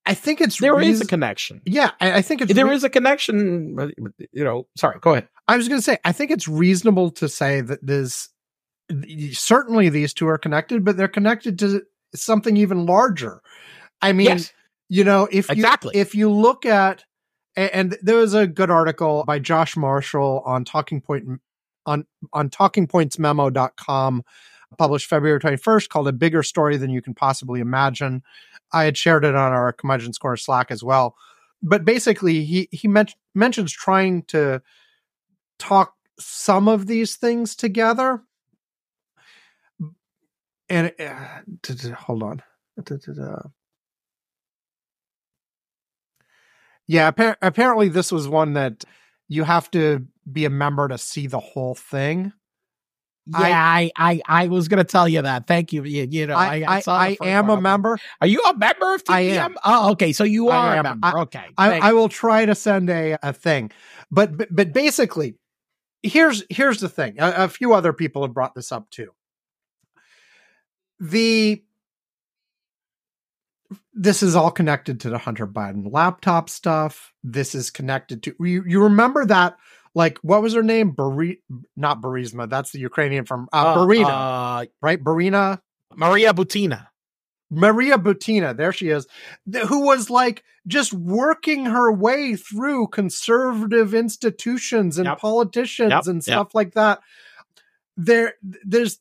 S1: I think it's
S2: there is a connection.
S1: yeah, I, I think it's
S2: There
S1: rea-
S2: is a connection. You know, sorry, go ahead.
S1: I was going to say, I think it's reasonable to say that there's certainly these two are connected, but they're connected to something even larger. I mean,
S2: yes,
S1: you know, if you if you look at and there was a good article by Josh Marshall on Talking Point on on talkingpointsmemo.com published February 21st called a bigger story than you can possibly imagine. I had shared it on our Curmudgeon's Corner Slack as well. But basically he he men- mentions trying to talk some of these things together. And uh, hold on. Yeah, appar- apparently this was one that you have to be a member to see the whole thing.
S2: yeah. I, I, I, was going to tell you that. Thank you. You, you know,
S1: I, I,
S2: saw
S1: I am a member.
S2: Are you a member of TPM?
S1: I am.
S2: Oh, okay. So you
S1: I
S2: are a member. okay.
S1: I, I will try to send a, a thing, but, but but basically, here's here's the thing. A, a few other people have brought this up too. The this is all connected to the Hunter Biden laptop stuff. This is connected to you. You remember that? Like, what was her name? Bari, not Burisma. That's the Ukrainian from uh,
S2: uh,
S1: Barina,
S2: uh,
S1: right? Barina.
S2: Maria Butina.
S1: Maria Butina, there she is, th- who was like just working her way through conservative institutions and
S2: Yep.
S1: politicians
S2: Yep.
S1: and
S2: Yep.
S1: stuff like that. There, there's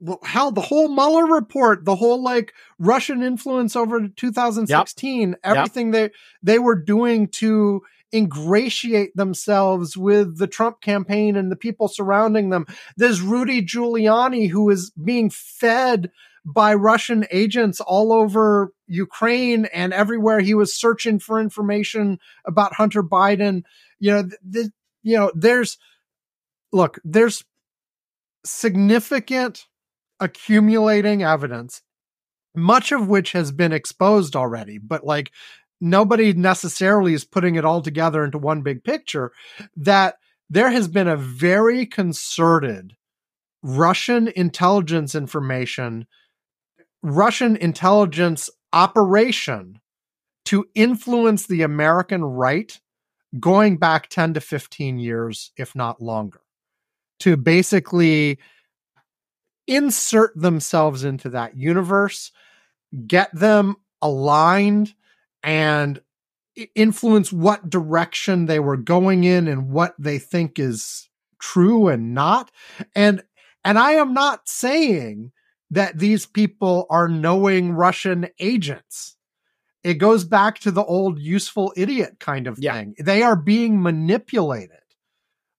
S1: well, hell, the whole Mueller report, the whole like Russian influence over 2016, everything they they were doing to ingratiate themselves with the Trump campaign and the people surrounding them. There's Rudy Giuliani who is being fed by Russian agents all over Ukraine and everywhere he was searching for information about Hunter Biden. You know, th- th- you know, there's look, there's significant accumulating evidence, much of which has been exposed already, but like nobody necessarily is putting it all together into one big picture that there has been a very concerted Russian intelligence information, Russian intelligence operation to influence the American right going back 10 to 15 years, if not longer, to basically insert themselves into that universe, get them aligned, and influence what direction they were going in and what they think is true and not. And and I am not saying that these people are knowing Russian agents. It goes back to the old useful idiot kind of
S2: Yeah.
S1: thing. They are being manipulated.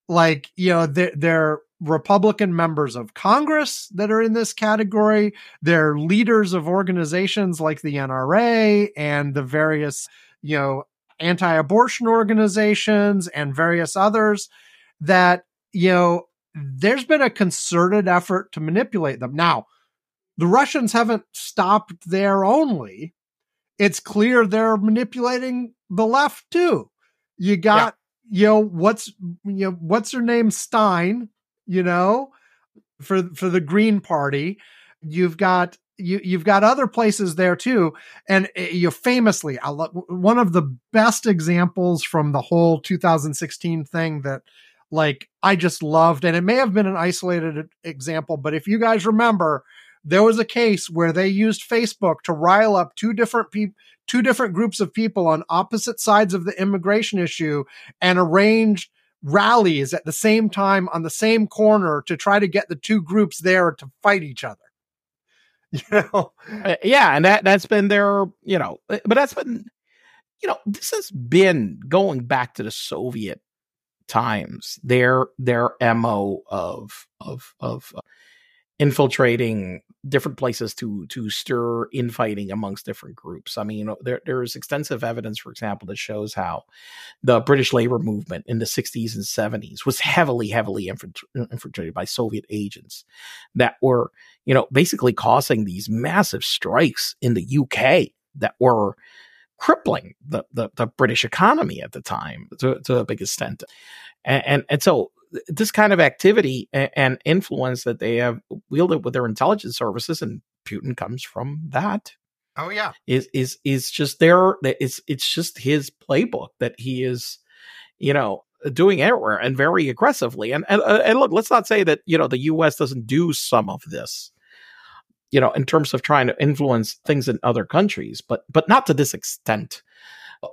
S1: Like, you know, they're, they're Republican members of Congress that are in this category. They're leaders of organizations like the NRA and the various, you know, anti abortion organizations and various others that, you know, there's been a concerted effort to manipulate them. Now, the Russians haven't stopped there only. It's clear they're manipulating the left too. You got, you know, what's you know, what's her name? Stein, you know, for for the Green Party. You've got you you've got other places there too. And uh, you famously, I lo- one of the best examples from the whole 2016 thing that like I just loved, and it may have been an isolated example, but if you guys remember, there was a case where they used Facebook to rile up two different people, two different groups of people on opposite sides of the immigration issue and arranged rallies at the same time on the same corner to try to get the two groups there to fight each other. You know,
S2: Uh, yeah, and that that's been their, you know, uh, but that's been, you know, this has been going back to the Soviet times. Their their mo of of of uh, infiltrating different places to to stir infighting amongst different groups. I mean, there there is extensive evidence, for example, that shows how the British labor movement in the 60s and 70s was heavily heavily infiltrated by Soviet agents that were you know, basically causing these massive strikes in the UK that were crippling the, the, the British economy at the time to, to a big extent. And, and, and so this kind of activity and, influence that they have wielded with their intelligence services and Putin comes from that
S1: oh yeah,
S2: is is is just there it's it's just his playbook that he is you know doing everywhere and very aggressively. And and, uh, and look let's not say that you know the US doesn't do some of this you know, in terms of trying to influence things in other countries, but but not to this extent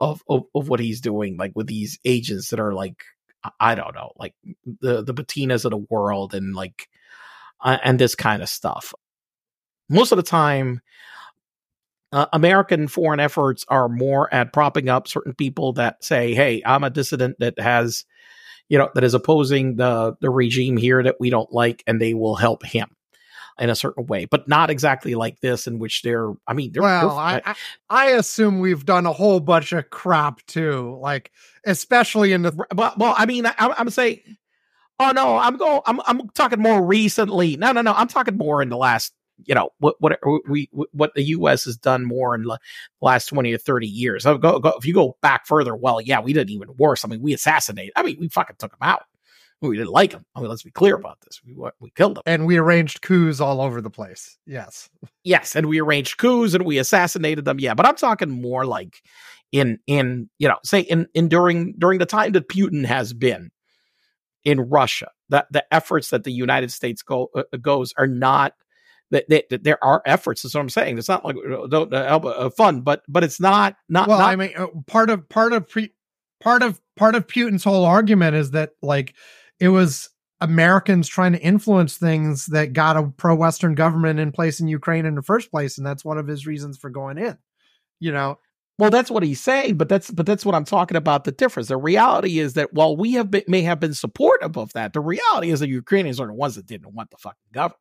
S2: of of, of what he's doing, like with these agents that are like I don't know, like the the Butinas of the world and like uh, and this kind of stuff. Most of the time, uh, American foreign efforts are more at propping up certain people that say, "Hey, I'm a dissident that has, you know, that is opposing the the regime here that we don't like, and they will help him." In a certain way, but not exactly like this, in which they're. I mean, they're,
S1: well,
S2: they're,
S1: I, I, I assume we've done a whole bunch of crap too, like especially in the.
S2: Well, well I mean, I, I'm saying. Oh no, I'm going. I'm I'm talking more recently. No, no, no. I'm talking more in the last you know what what we what the U.S. has done more in the last twenty or thirty years. Oh, go, go, if you go back further, well, yeah, we didn't even worse. I mean, we assassinated. I mean, we fucking took them out we didn't like him. I mean, let's be clear about this. We we killed him,
S1: and we arranged coups all over the place. Yes,
S2: yes, and we arranged coups and we assassinated them. Yeah, but I'm talking more like in in you know say in in during during the time that Putin has been in Russia, that the efforts that the United States go uh, goes are not that, that, there are efforts. That's what I'm saying. It's not like uh, don't uh, help uh, fun, but but it's not not.
S1: Well,
S2: not,
S1: I mean, uh, part of part of pre, part of part of Putin's whole argument is that like it was Americans trying to influence things that got a pro Western government in place in Ukraine in the first place. And that's one of his reasons for going in, you know.
S2: Well, that's what he's saying, but that's but that's what I'm talking about. The difference. The reality is that while we have been, may have been supportive of that, the reality is the Ukrainians are the ones that didn't want the fucking government,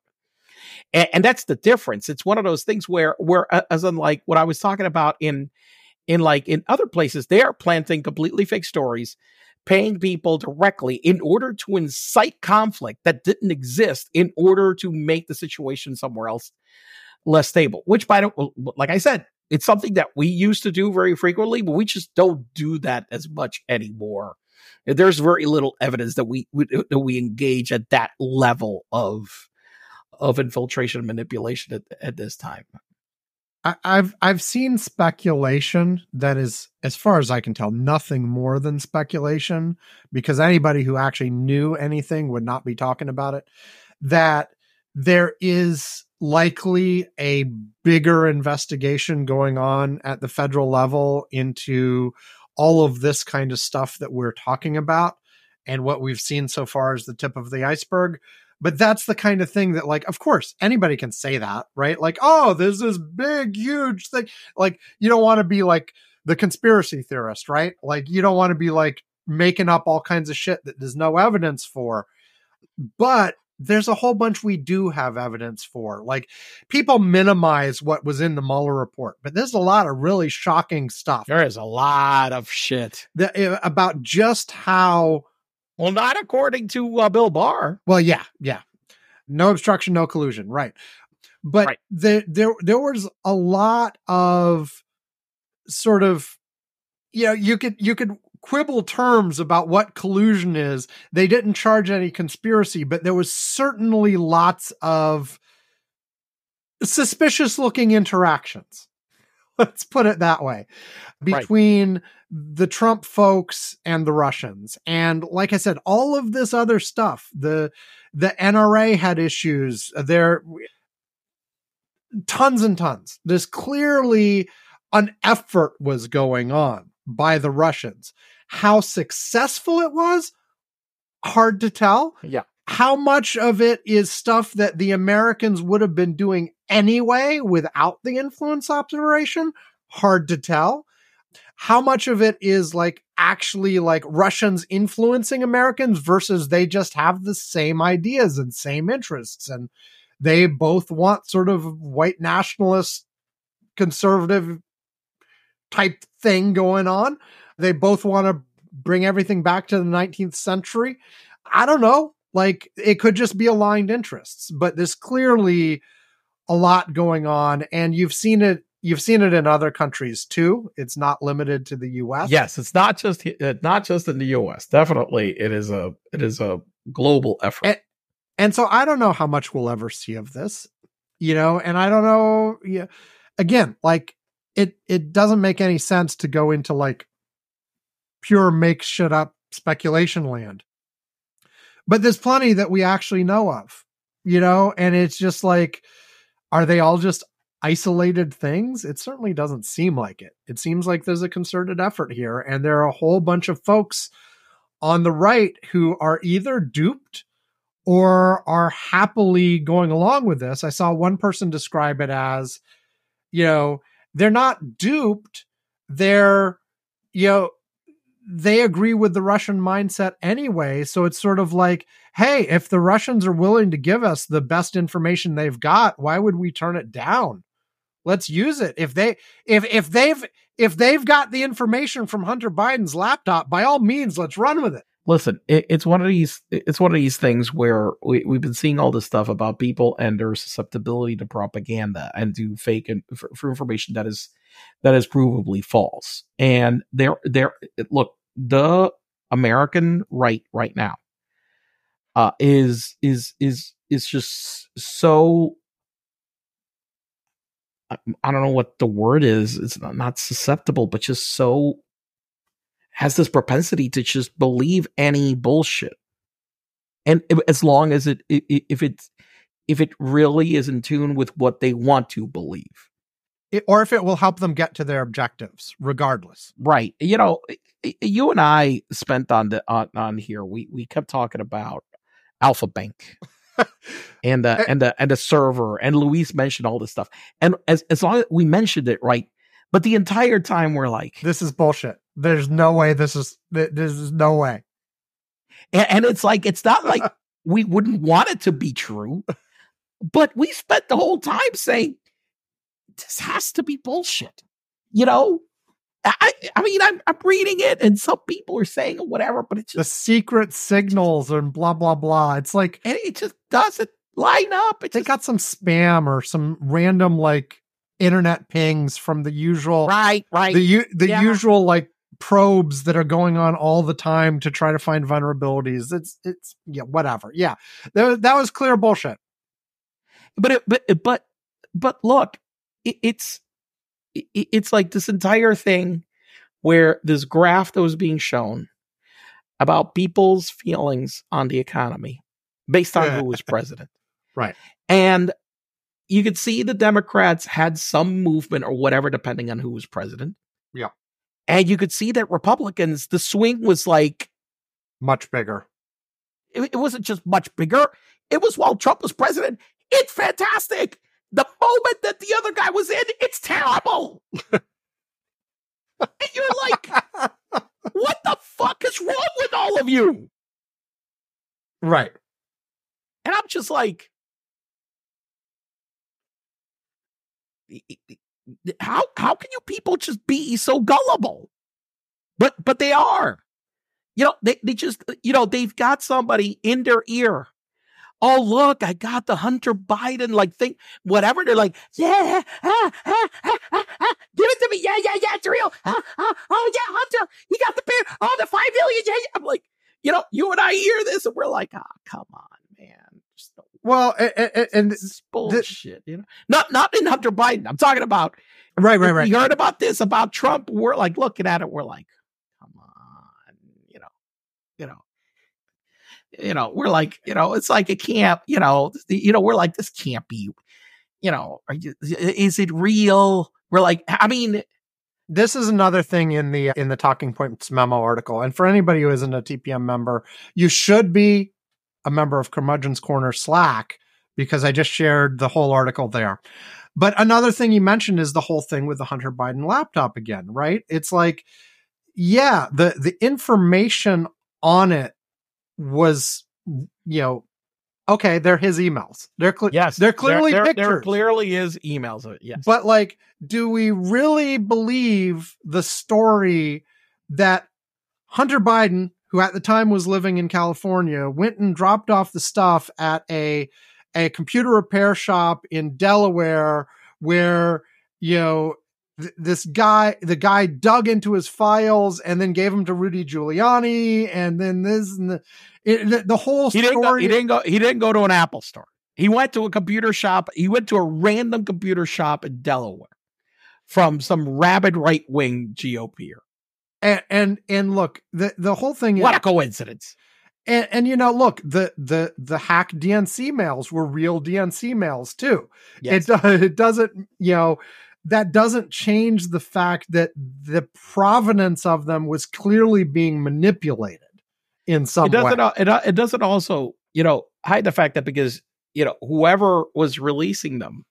S2: and, and that's the difference. It's one of those things where where as unlike what I was talking about in in like in other places, they are planting completely fake stories paying people directly in order to incite conflict that didn't exist in order to make the situation somewhere else less stable which by the like i said it's something that we used to do very frequently but we just don't do that as much anymore. There's very little evidence that we, that we engage at that level of of infiltration and manipulation at, at this time
S1: I've I've seen speculation that is, as far as I can tell, nothing more than speculation, because anybody who actually knew anything would not be talking about it. That there is likely a bigger investigation going on at the federal level into all of this kind of stuff that we're talking about. And what we've seen so far is the tip of the iceberg. But that's the kind of thing that, like, of course, anybody can say that, right? Like, oh, there's this big, huge thing. Like, you don't want to be like the conspiracy theorist, right? Like, you don't want to be like making up all kinds of shit that there's no evidence for. But there's a whole bunch we do have evidence for. Like people minimize what was in the Mueller report, but there's a lot of really shocking stuff.
S2: There is a lot of shit
S1: that, uh, about just how
S2: well, not according to uh, Bill Barr.
S1: Well, yeah, yeah. No obstruction, no collusion, right? But right. there, there, there was a lot of sort of, you know, you could you could quibble terms about what collusion is. They didn't charge any conspiracy, but there was certainly lots of suspicious looking interactions. Let's put it that way between right the Trump folks and the Russians. And like I said, all of this other stuff, the the NRA had issues. There tons and tons. There's clearly an effort was going on by the Russians. How successful it was, hard to tell.
S2: Yeah.
S1: How much of it is stuff that the Americans would have been doing anyway without the influence observation? Hard to tell how much of it is like actually like Russians influencing Americans versus they just have the same ideas and same interests and they both want sort of white nationalist conservative type thing going on. They both want to bring everything back to the 19th century. I don't know. Like it could just be aligned interests, but this clearly a lot going on and you've seen it you've seen it in other countries too. It's not limited to the U.S.
S2: Yes, it's not just uh, not just in the U.S. Definitely, it is a it is a global effort.
S1: And, and so I don't know how much we'll ever see of this, you know. And I don't know. Yeah, again, like it it doesn't make any sense to go into like pure make shit up speculation land. But there's plenty that we actually know of, you know, and it's just like are they all just isolated things? It certainly doesn't seem like it. It seems like there's a concerted effort here, and there are a whole bunch of folks on the right who are either duped or are happily going along with this. I saw one person describe it as, you know, they're not duped. They're, you know, they agree with the Russian mindset anyway. So it's sort of like, hey, if the Russians are willing to give us the best information they've got, why would we turn it down? Let's use it. If they if if they've if they've got the information from Hunter Biden's laptop, by all means, let's run with it.
S2: Listen, it, it's one of these it's one of these things where we, we've been seeing all this stuff about people and their susceptibility to propaganda and to fake and for, for information that is that is provably false. And there there look, the American right right now uh is is is is just so I don't know what the word is. It's not, susceptible, but just so has this propensity to just believe any bullshit. And as long as it, if it's, if it really is in tune with what they want to believe.
S1: It, or if it will help them get to their objectives, regardless.
S2: Right. You know, you and I spent on the on, on here. We we kept talking about Alfa Bank and uh, and the and the server and Luis mentioned all this stuff. And as as long as we mentioned it right, but the entire time we're like,
S1: this is bullshit. There's no way this is this is no way.
S2: And, and it's like it's not like we wouldn't want it to be true, but we spent the whole time saying this has to be bullshit. You know, I, I mean, I'm, I'm reading it, and some people are saying whatever, but it's
S1: just the secret signals and blah blah blah. It's like
S2: and it just doesn't line up.
S1: It they just, got some spam or some random like internet pings from the usual
S2: right, right,
S1: the the yeah. usual like probes that are going on all the time to try to find vulnerabilities. It's it's yeah, whatever. Yeah, that, that was clear bullshit.
S2: But it, but but but look, it, it's it's like this entire thing where this graph that was being shown about people's feelings on the economy based on who was president.
S1: Right.
S2: And you could see the Democrats had some movement or whatever, depending on who was president.
S1: Yeah.
S2: And you could see that Republicans, the swing was like
S1: much bigger.
S2: It, it wasn't just much bigger. It was while Trump was president. It's fantastic. The moment that the other guy was in, it's terrible. and you're like, what the fuck is wrong with all of you?
S1: Right.
S2: And I'm just like, how how can you people just be so gullible? But but they are. You know, they, they just you know, they've got somebody in their ear oh look, I got the Hunter Biden like thing, whatever. They're like, yeah, ah, ah, ah, give it to me, yeah, yeah, yeah, it's real. oh yeah, Hunter, he got the bear, oh the five million, yeah, yeah. I'm like, you know, you and I hear this, and we're like, ah, oh, come on, man.
S1: Well, and, and
S2: this bullshit, you know, not not in Hunter Biden. I'm talking about
S1: right, right, right.
S2: You heard about this about Trump. We're like looking at it. We're like, come on, you know, you know you know, we're like, you know, it's like it can't, you know, you know, we're like, this can't be, you know, you, is it real? We're like, I mean,
S1: this is another thing in the in the talking points memo article and for anybody who isn't a tpm member you should be a member of curmudgeon's corner slack because i just shared the whole article there but another thing you mentioned is the whole thing with the hunter biden laptop again right it's like yeah the the information on it was you know okay they're his emails. They're cl-
S2: yes
S1: they're clearly
S2: there,
S1: pictures.
S2: there clearly is emails uh, yes.
S1: But like do we really believe the story that hunter biden who at the time was living in california went and dropped off the stuff at a a computer repair shop in delaware where you know this guy, the guy dug into his files and then gave them to Rudy Giuliani, and then this and the it, the, the, whole
S2: he Didn't go, he didn't go. He didn't go to an Apple store. He went to a computer shop. He went to a random computer shop in Delaware from some rabid right wing GOPer.
S1: And, and and look, the the whole thing.
S2: What is, a coincidence!
S1: And, and you know, look, the the the hack DNC mails were real DNC mails too.
S2: Yes.
S1: It it doesn't, you know, that doesn't change the fact that the provenance of them was clearly being manipulated in some
S2: it doesn't.
S1: way.
S2: It, uh, it doesn't also, you know, hide the fact that because you know whoever was releasing them,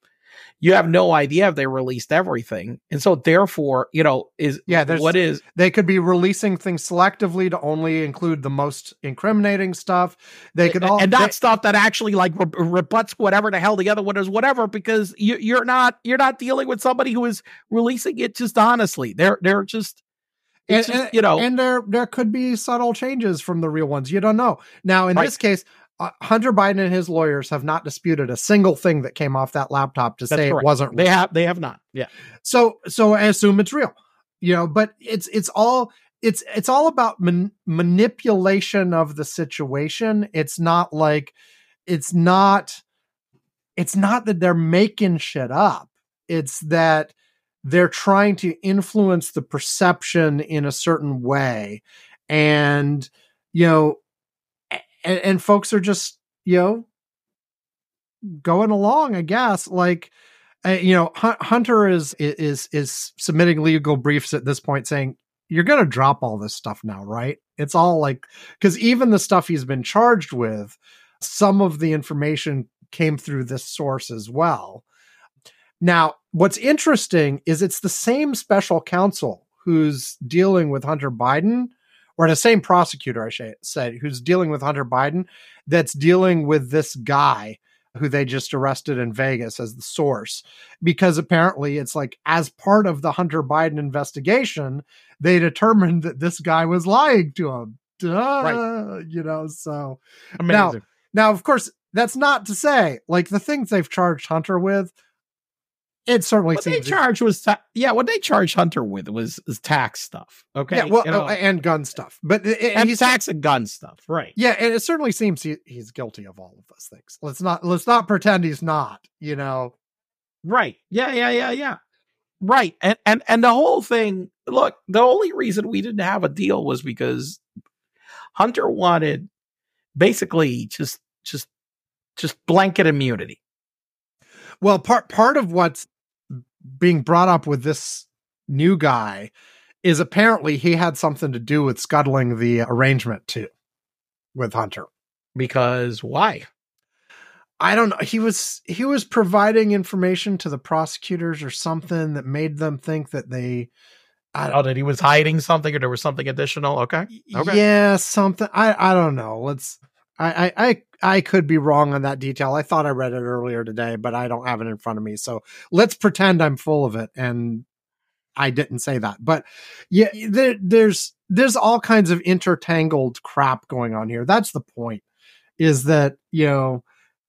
S2: you have no idea if they released everything, and so therefore, you know, is
S1: Yeah, there's-
S2: what is
S1: They could be releasing things selectively to only include the most incriminating stuff. They could all
S2: and not
S1: they-
S2: stuff that actually like re- rebuts whatever the hell the other one is, whatever, because you, you're not you're not dealing with somebody who is releasing it just honestly. They're they're just,
S1: and,
S2: just, you know,
S1: and there there could be subtle changes from the real ones. You don't know. Now, in
S2: Right.
S1: this case, uh, Hunter Biden and his lawyers have not disputed a single thing that came off that laptop to
S2: That's
S1: say it wasn't.
S2: they have they have not. Yeah,
S1: so so I assume it's real. You know, but it's it's all it's it's all about man- manipulation of the situation. It's not like it's not it's not that they're making shit up. It's that they're trying to influence the perception in a certain way and you know and, and folks are just you know going along i guess like uh, you know Hun- hunter is is is submitting legal briefs at this point saying you're going to drop all this stuff now right? It's all like because even the stuff he's been charged with some of the information came through this source as well. Now what's interesting is it's the same special counsel who's dealing with hunter biden or the same prosecutor i should say who's dealing with hunter biden that's dealing with this guy who they just arrested in Vegas as the source. Because apparently it's like as part of the Hunter Biden investigation they determined that this guy was lying to him. Duh, you know so.
S2: Amazing.
S1: now of course that's not to say like the things they've charged Hunter with it certainly
S2: what they charged was ta- yeah, what they charged Hunter with was, was tax stuff. Okay,
S1: yeah well
S2: You know,
S1: uh, and gun stuff but it-
S2: and
S1: he's
S2: tax and gun stuff, right?
S1: yeah and it certainly seems he, he's guilty of all of those things let's not let's not pretend he's not you know
S2: Right. Yeah, yeah, yeah, yeah. Right. And and and the whole thing, look, the only reason we didn't have a deal was because Hunter wanted basically just just just blanket immunity.
S1: Well, part part of what's being brought up with this new guy is apparently he had something to do with scuttling the arrangement too with Hunter.
S2: Because why?
S1: I don't know. He was he was providing information to the prosecutors or something that made them think that they I
S2: Oh, that he was hiding something or there was something additional. Okay. Okay.
S1: Yeah, something. I I don't know. Let's. I, I I I could be wrong on that detail. I thought I read it earlier today, but I don't have it in front of me. So let's pretend I'm full of it, and I didn't say that. But yeah, there, there's there's all kinds of intertangled crap going on here. That's the point. Is that you know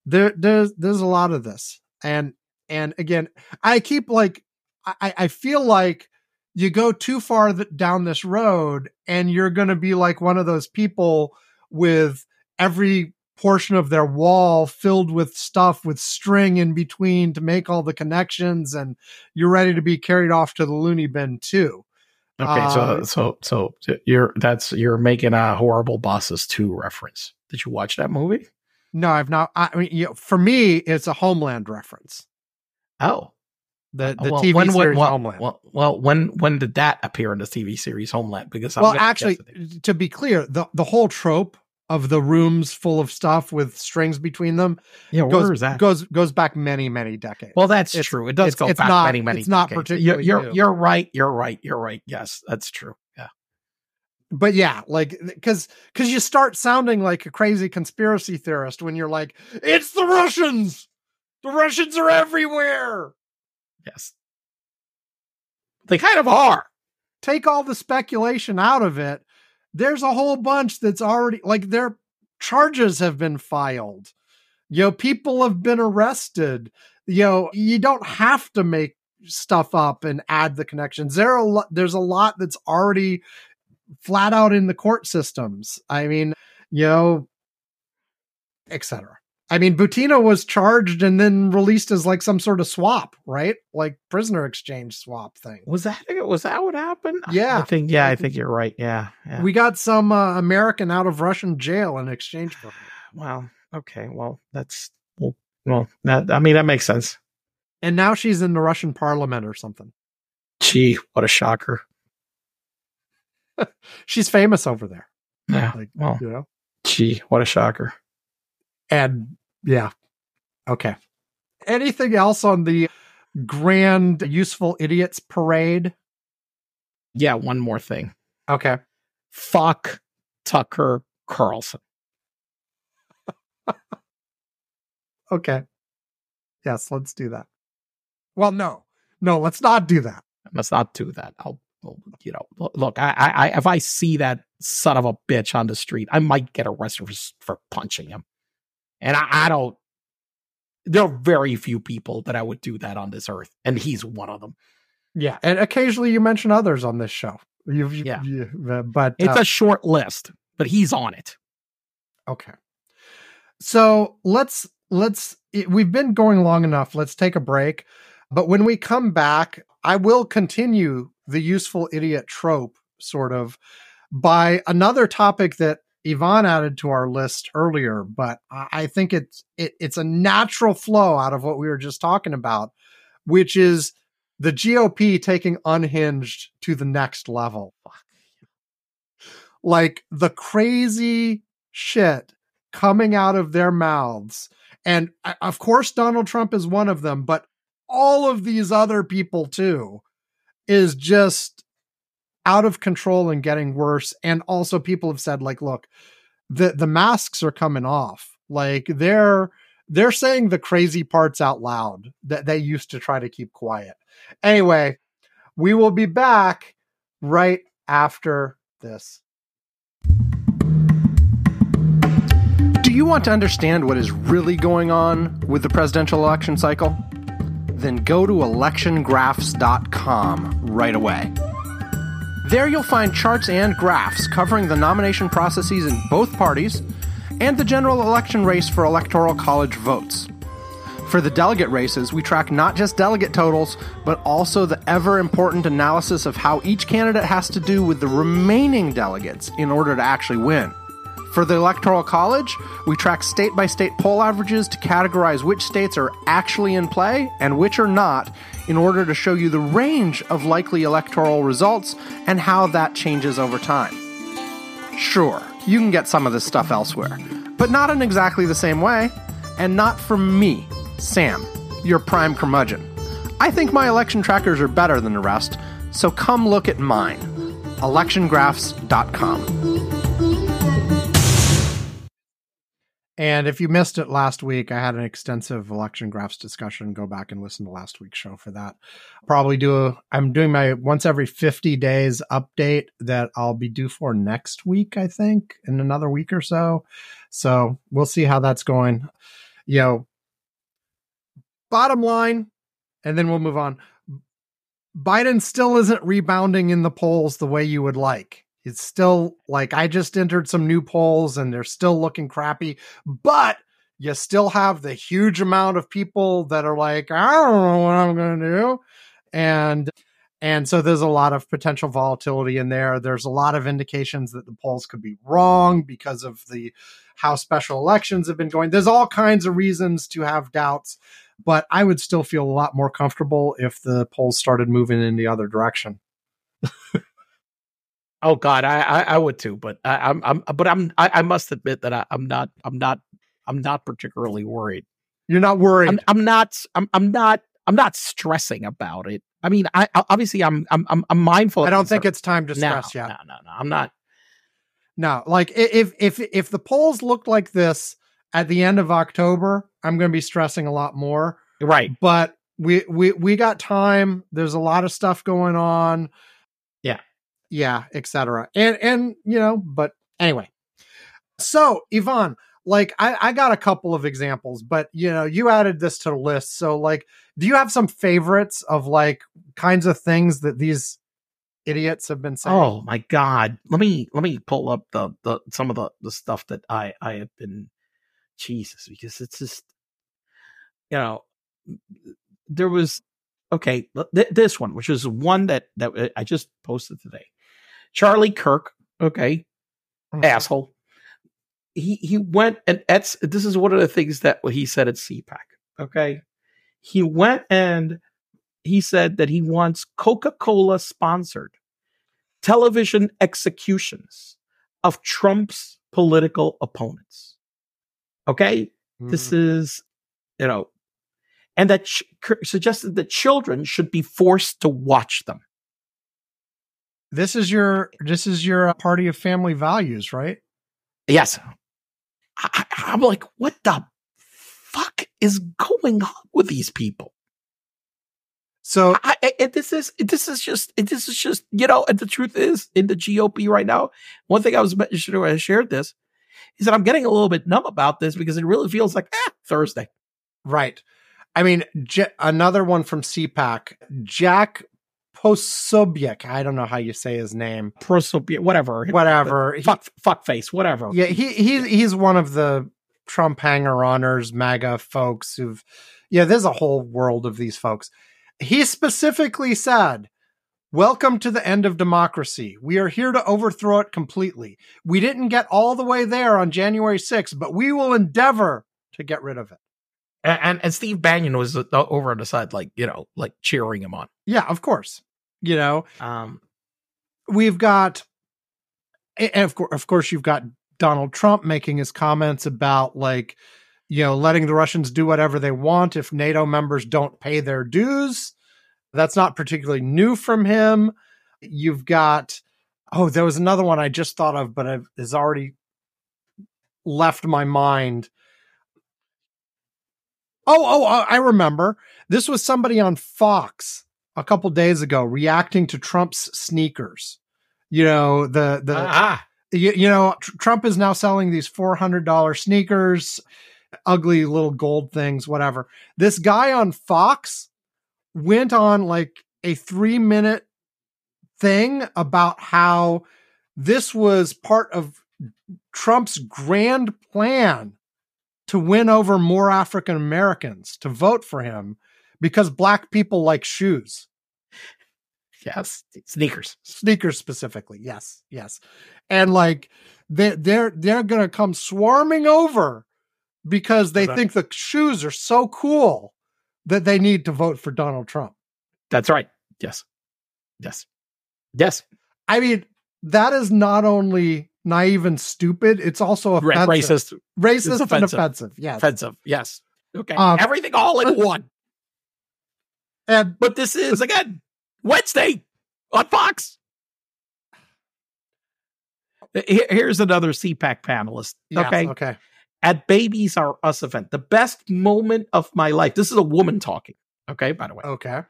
S1: there there's there's a lot of this, and and again, I keep like I I feel like you go too far th- down this road and you're going to be like one of those people with every portion of their wall filled with stuff with string in between to make all the connections and you're ready to be carried off to the loony bin too
S2: Okay, so
S1: Uh,
S2: so so you're that's you're making a horrible bosses 2 reference. Did you watch that movie?
S1: no i've not i mean you know, for me it's a homeland reference
S2: Oh.
S1: the the
S2: well,
S1: tv
S2: when,
S1: series
S2: well,
S1: homeland
S2: Well, well, when when did that appear in the TV series Homeland? Because I'm
S1: well actually to be clear the the whole trope of the rooms full of stuff with strings between them
S2: yeah, where
S1: goes
S2: is that?
S1: goes goes back many many decades
S2: well, that's
S1: it's-
S2: true. It does
S1: it's-
S2: go
S1: it's
S2: back
S1: not-
S2: many, many.
S1: it's not
S2: decades.
S1: particularly
S2: You're you're, you're right. You're right. You're right. Yes, that's true. Yeah.
S1: but yeah, like because because you start sounding like a crazy conspiracy theorist when you're like, it's the Russians. The Russians are everywhere.
S2: Yes. They kind of are.
S1: Take all the speculation out of it. There's a whole bunch that's already like their charges have been filed. You know, people have been arrested. You know, you don't have to make stuff up and add the connections. There are a lot, there's a lot that's already flat out in the court systems. I mean, you know, etc. I mean, Butina was charged and then released as like some sort of swap, right? Like prisoner exchange swap thing.
S2: Was that was that what happened?
S1: Yeah.
S2: I think yeah, I think you're right. Yeah. yeah.
S1: We got some uh, American out of Russian jail in exchange for her.
S2: well, okay. Well, that's well, well that I mean that makes sense.
S1: And now she's in the Russian parliament or something.
S2: Gee, what a shocker.
S1: She's famous over there.
S2: Yeah.
S1: Like,
S2: well,
S1: you know?
S2: gee, what a shocker.
S1: And yeah. Okay. Anything else on the grand useful idiots parade?
S2: Yeah, one more thing.
S1: Okay.
S2: Fuck Tucker Carlson.
S1: Okay. Yes, let's do that. Well, no. No, let's not do that.
S2: Let's not do that. I'll, you know, look, I, I, I, if I see that son of a bitch on the street, I might get arrested for, for punching him. And I, I don't, there are very few people that I would do that on this earth. And he's one of them.
S1: Yeah. And occasionally you mention others on this show. You've, you,
S2: Yeah.
S1: you- uh, but
S2: It's
S1: uh,
S2: a short list, but he's on it.
S1: Okay. So let's let's we've been going long enough. Let's take a break. But when we come back, I will continue the useful idiot trope sort of by another topic that Ivan added to our list earlier, but I think it's it, it's a natural flow out of what we were just talking about, which is the GOP taking unhinged to the next level. Like the crazy shit coming out of their mouths. And uh, of course, Donald Trump is one of them, but all of these other people too is just out of control and getting worse. And also, people have said, like, look, the, the masks are coming off. Like, they're they're saying the crazy parts out loud that they used to try to keep quiet. Anyway, we will be back right after this. Do you want to understand what is really going on with the presidential election cycle? Then go to electiongraphs.com right away. There you'll find charts and graphs covering the nomination processes in both parties and the general election race for electoral college votes. For the delegate races, we track not just delegate totals, but also the ever important analysis of how each candidate has to do with the remaining delegates in order to actually win. For the Electoral College, we track state by state poll averages to categorize which states are actually in play and which are not, in order to show you the range of likely electoral results and how that changes over time. Sure, you can get some of this stuff elsewhere, but not in exactly the same way, and not from me, Sam, your prime curmudgeon. I think my election trackers are better than the rest, so come look at mine. electiongraphs.com. And if you missed it last week, I had an extensive election graphs discussion. Go back and listen to last week's show for that. Probably do a, I'm doing my once every 50 days update that I'll be due for next week, I think, in another week or so. So we'll see how that's going. You know, bottom line, and then we'll move on. Biden still isn't rebounding in the polls the way you would like. It's still like I just entered some new polls and they're still looking crappy, but you still have the huge amount of people that are like, I don't know what I'm going to do. And and so there's a lot of potential volatility in there. There's a lot of indications that the polls could be wrong because of the how special elections have been going. There's all kinds of reasons to have doubts, but I would still feel a lot more comfortable if the polls started moving in the other direction.
S2: Oh God, I I, I would too, but I, I'm I'm but I'm I, I must admit that I, I'm not I'm not I'm not particularly worried.
S1: You're not worried.
S2: I'm I'm not I'm I'm not I'm not stressing about it. I mean, I obviously I'm I'm I'm, mindful.
S1: I don't think it's time to
S2: no,
S1: stress yet.
S2: No, no, no. I'm not.
S1: No, like if if if the polls look like this at the end of October, I'm going to be stressing a lot more.
S2: Right.
S1: But we we we got time. There's a lot of stuff going on.
S2: Yeah.
S1: Etc. And and you know, but anyway. So, Ivan, like I I got a couple of examples, but you know, you added this to the list. So like do you have some favorites of like kinds of things that these idiots have been saying?
S2: Oh my God. Let me let me pull up the the some of the the stuff that I I have been Jesus, because it's just, you know, there was okay th- this one, which is one that that uh, I just posted today. Charlie Kirk, okay, mm-hmm. asshole. He he went and that's this is one of the things that he said at CPAC. Okay, he went and he said that he wants Coca Cola sponsored television executions of Trump's political opponents. Okay, mm-hmm. this is you know, and that ch- suggested that children should be forced to watch them.
S1: This is your this is your party of family values, right?
S2: Yes. I, I'm like, what the fuck is going on with these people?
S1: So
S2: I, I, this is this is just this is just you know, and the truth is, in the GOP right now, one thing I was mentioning when I shared this is that I'm getting a little bit numb about this because it really feels like eh, Thursday.
S1: Right. I mean, J- another one from CPAC, Jack Posobiec. I don't know how you say his name.
S2: Prosobiec, whatever,
S1: whatever.
S2: Fuck, fuck face, whatever.
S1: Yeah, he he's he's one of the Trump hanger honors, MAGA folks who've. Yeah, there's a whole world of these folks. He specifically said, Welcome to the end of democracy. We are here to overthrow it completely. We didn't get all the way there on January 6th, but we will endeavor to get rid of it.
S2: And, and, and Steve Bannon was uh, over on the side, like, you know, like cheering him on.
S1: Yeah, of course. You know, um, we've got, and of course, of course, you've got Donald Trump making his comments about like, you know, letting the Russians do whatever they want if NATO members don't pay their dues. That's not particularly new from him. You've got, oh, there was another one I just thought of, but it has already left my mind. Oh, oh, I remember. This was somebody on Fox a couple days ago reacting to Trump's sneakers. You know, the, the, ah. you, you know, tr- Trump is now selling these $400 sneakers, ugly little gold things, whatever. This guy on Fox went on like a three minute thing about how this was part of Trump's grand plan to win over more African Americans to vote for him because black people like shoes.
S2: Yes, sneakers.
S1: Sneakers specifically. Yes, yes. And like they they're they're going to come swarming over because they think the shoes are so cool that they need to vote for Donald Trump.
S2: That's right. Yes. Yes. Yes.
S1: I mean, that is not only naive and stupid, it's also offensive.
S2: racist.
S1: Racist it's offensive. and offensive. Yes.
S2: Offensive. Yes. Okay. Um, Everything all in one.
S1: And
S2: but this is again Wednesday on Fox. Here's another CPAC panelist.
S1: Yes,
S2: okay.
S1: Okay
S2: at Babies Are Us event, the best moment of my life. This is a woman talking. Okay, by the way.
S1: Okay.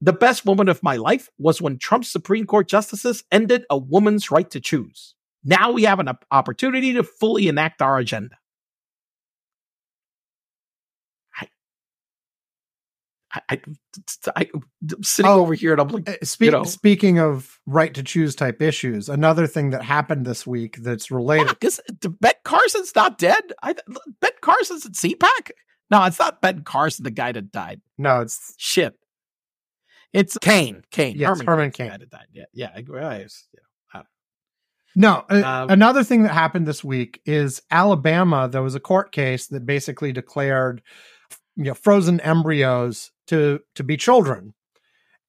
S2: The best moment of my life was when Trump's Supreme Court justices ended a woman's right to choose. Now we have an opportunity to fully enact our agenda. I, I, am sitting oh, over here and I'm like, uh,
S1: speak, you know, speaking of right to choose type issues, another thing that happened this week that's related.
S2: Because Ben Carson's not dead. I, Ben Carson's at CPAC. No, it's not Ben Carson, the guy that died.
S1: No, it's
S2: shit. It's Cain. Cain.
S1: Yes, Herman, Herman Cain.
S2: That died. Yeah, yeah. I, I,
S1: yeah. No, um, another thing that happened this week is Alabama. There was a court case that basically declared, you know, frozen embryos to to be children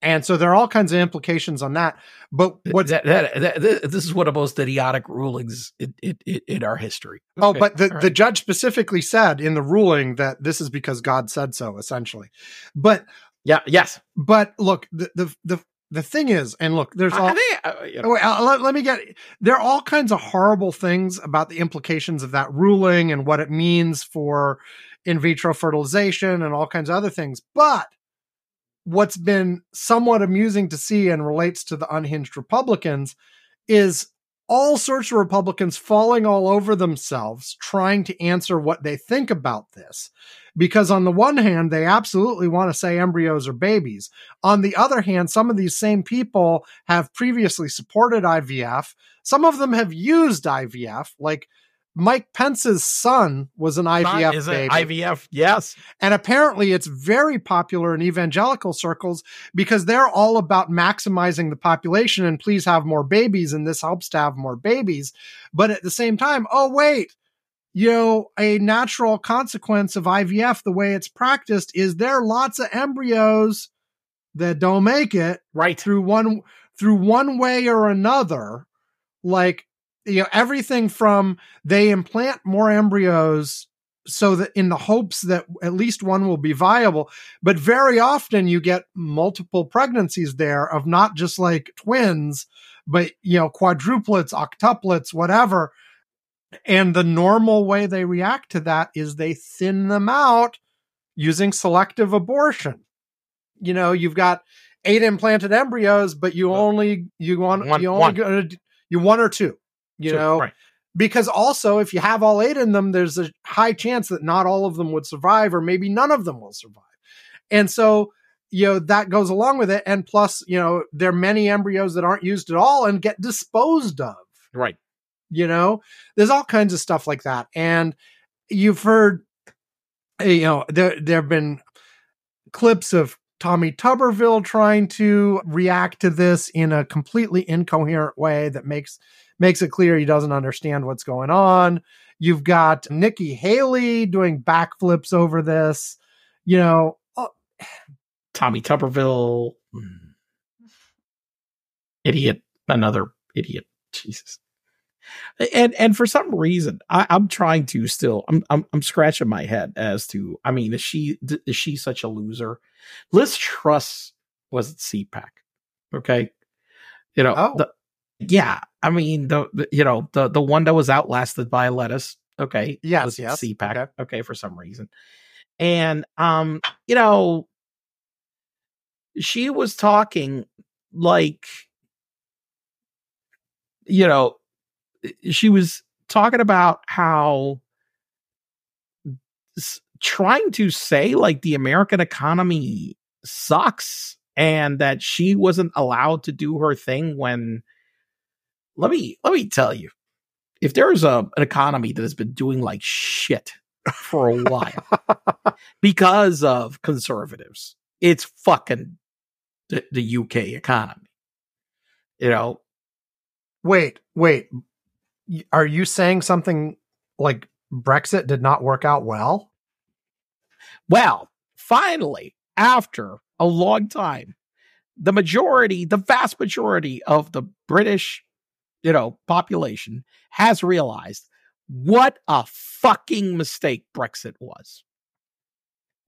S1: and so there are all kinds of implications on that but what
S2: that, that, that, this is one of the most idiotic rulings in, in, in our history
S1: oh but the, right. the judge specifically said in the ruling that this is because god said so essentially but
S2: yeah yes
S1: but look the the the, the thing is, and look, there's all. uh, you know. wait, uh, let, let me get. There are all kinds of horrible things about the implications of that ruling and what it means for in vitro fertilization and all kinds of other things. But what's been somewhat amusing to see and relates to the unhinged Republicans is all sorts of Republicans falling all over themselves trying to answer what they think about this. Because on the one hand, they absolutely want to say embryos are babies. On the other hand, some of these same people have previously supported IVF. Some of them have used IVF, like Mike Pence's son was an IVF
S2: Is
S1: baby.
S2: IVF? Yes.
S1: And apparently it's very popular in evangelical circles because they're all about maximizing the population and please have more babies. And this helps to have more babies. But at the same time, oh, wait, you know, a natural consequence of IVF, the way it's practiced is there are lots of embryos that don't make it
S2: Right.
S1: through one, through one way or another. Like, you know, everything from they implant more embryos so that in the hopes that at least one will be viable. But very often you get multiple pregnancies there of not just like twins, but you know, quadruplets, octuplets, whatever. And the normal way they react to that is they thin them out using selective abortion. You know, you've got eight implanted embryos, but you only you want
S2: One-
S1: you only
S2: one.
S1: you one or two. You
S2: Two,
S1: know,
S2: right.
S1: because also if you have all eight in them, there's a high chance that not all of them would survive, or maybe none of them will survive. And so, you know, that goes along with it. And plus, you know, there are many embryos that aren't used at all and get disposed of.
S2: Right.
S1: You know, there's all kinds of stuff like that. And you've heard, eh, you know, there there have been clips of Tommy Tuberville trying to react to this in a completely incoherent way that makes makes it clear he doesn't understand what's going on. You've got Nikki Haley doing backflips over this. You know, oh,
S2: Tommy Tuberville. mm. Idiot. Another idiot. Jesus. And and for some reason, I, I'm trying to still. I'm, I'm I'm scratching my head as to. I mean, is she is she such a loser? Liz Truss was at CPAC. Okay, you know.
S1: Oh.
S2: The, yeah, I mean the, the you know the the one that was outlasted by lettuce. Okay,
S1: Yes,
S2: was
S1: yes,
S2: CPAC.
S1: okay.
S2: okay, for some reason, and um, you know, she was talking like you know she was talking about how trying to say like the american economy sucks and that she wasn't allowed to do her thing when let me let me tell you if there's a an economy that has been doing like shit for a while because of conservatives it's fucking the, the UK economy you know
S1: wait, wait. Are you saying something like Brexit did not work out well?
S2: Well, finally, after a long time, the majority, the vast majority of the British, you know, population has realized what a fucking mistake Brexit was.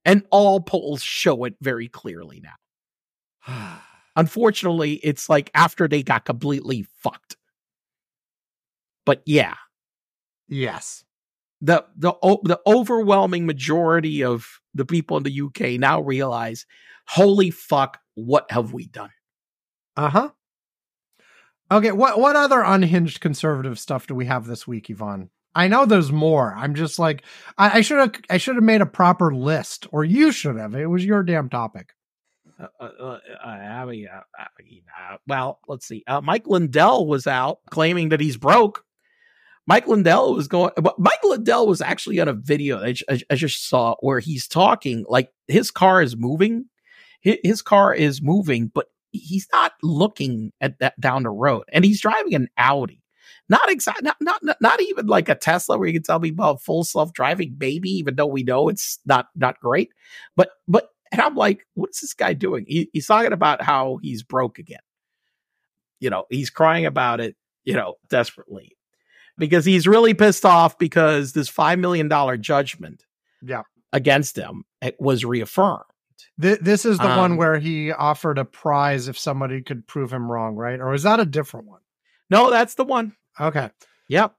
S2: And all polls show it very clearly now. Unfortunately, it's like after they got completely fucked. But yeah,
S1: yes.
S2: the the the overwhelming majority of the people in the UK now realize, holy fuck, what have we done?
S1: Uh huh. Okay. What what other unhinged conservative stuff do we have this week, Ivan? I know there's more. I'm just like I should have I should have made a proper list, or you should have. It was your damn topic.
S2: Uh, uh, uh, I mean, uh, I mean, uh, well, let's see. Mike Lindell was out claiming that he's broke. Mike Lindell was going. Mike Lindell was actually on a video I, I, I just saw where he's talking like his car is moving. His car is moving, but he's not looking at that down the road, and he's driving an Audi. Not exactly, not, not not even like a Tesla where you can tell me about full self driving, baby. Even though we know it's not not great, but but and I'm like, what's this guy doing? He, he's talking about how he's broke again. You know, he's crying about it. You know, desperately because he's really pissed off because this five million dollar judgment,
S1: Yeah.
S2: against him it was reaffirmed.
S1: Th- this is the
S2: Um,
S1: one where he offered a prize if somebody could prove him wrong, right? Or is that a different one?
S2: No, that's the one.
S1: Okay.
S2: Yep.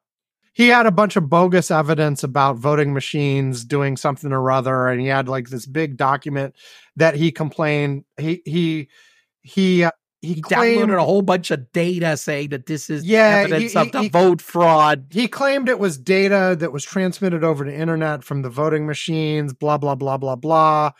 S1: he had a bunch of bogus evidence about voting machines doing something or other and he had like this big document that he complained he he he uh, he,
S2: He
S1: claimed
S2: downloaded a whole bunch of data saying that this is
S1: Yeah,
S2: evidence
S1: he-
S2: of
S1: he-
S2: the
S1: he-
S2: vote fraud.
S1: he claimed it was data that was transmitted over the internet from the voting machines blah blah blah blah blah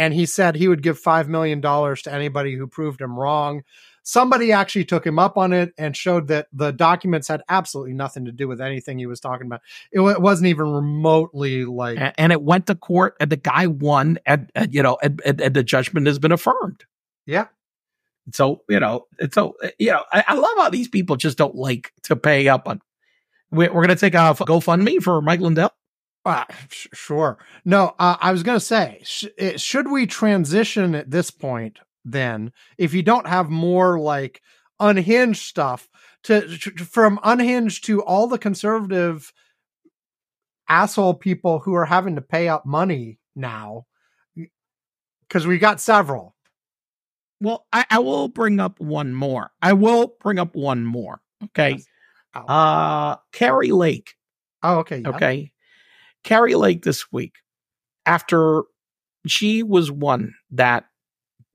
S1: and he said he would give 5 million dollars to anybody who proved him wrong somebody actually took him up on it and showed that the documents had absolutely nothing to do with anything he was talking about. It, w- it wasn't even remotely like.
S2: and, and it went to court, and the guy won, and, and you know, and, and, the judgment has been affirmed.
S1: Yeah.
S2: So you know, it's so you know, I, I love how these people just don't like to pay up on. We're, we're going to take a GoFundMe for Mike Lindell.
S1: Uh, sh- sure. No, uh, I was going to say, sh- it, should we transition at this point then, if you don't have more like unhinged stuff, to, to from unhinged to all the conservative asshole people who are having to pay up money now? Because we got several.
S2: Well, I, I will bring up one more. I will bring up one more. Okay.
S1: Yes. Oh.
S2: Uh, Kari Lake.
S1: Oh, okay. yeah.
S2: Okay. Kari Lake this week, after she was one that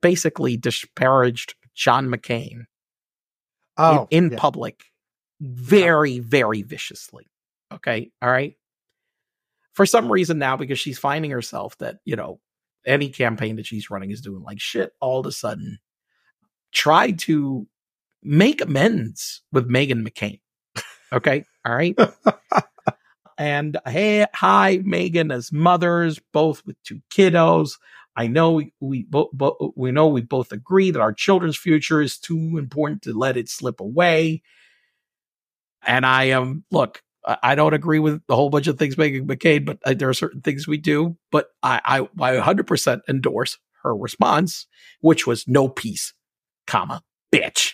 S2: basically disparaged John McCain in-
S1: Oh,
S2: in,
S1: yeah.
S2: public very, very viciously. Okay. All right. For some reason now, because she's finding herself that, you know, any campaign that she's running is doing like shit all of a sudden, tried to make amends with Meghan McCain. Okay. All right. and hey, hi, Meghan, as mothers, both with two kiddos. I know we we both bo- we know we both agree that our children's future is too important to let it slip away. And I am look, I don't agree with a whole bunch of things Meghan McCain, but uh, there are certain things we do. But I I, I 100% endorse her response, which was no peace, comma bitch.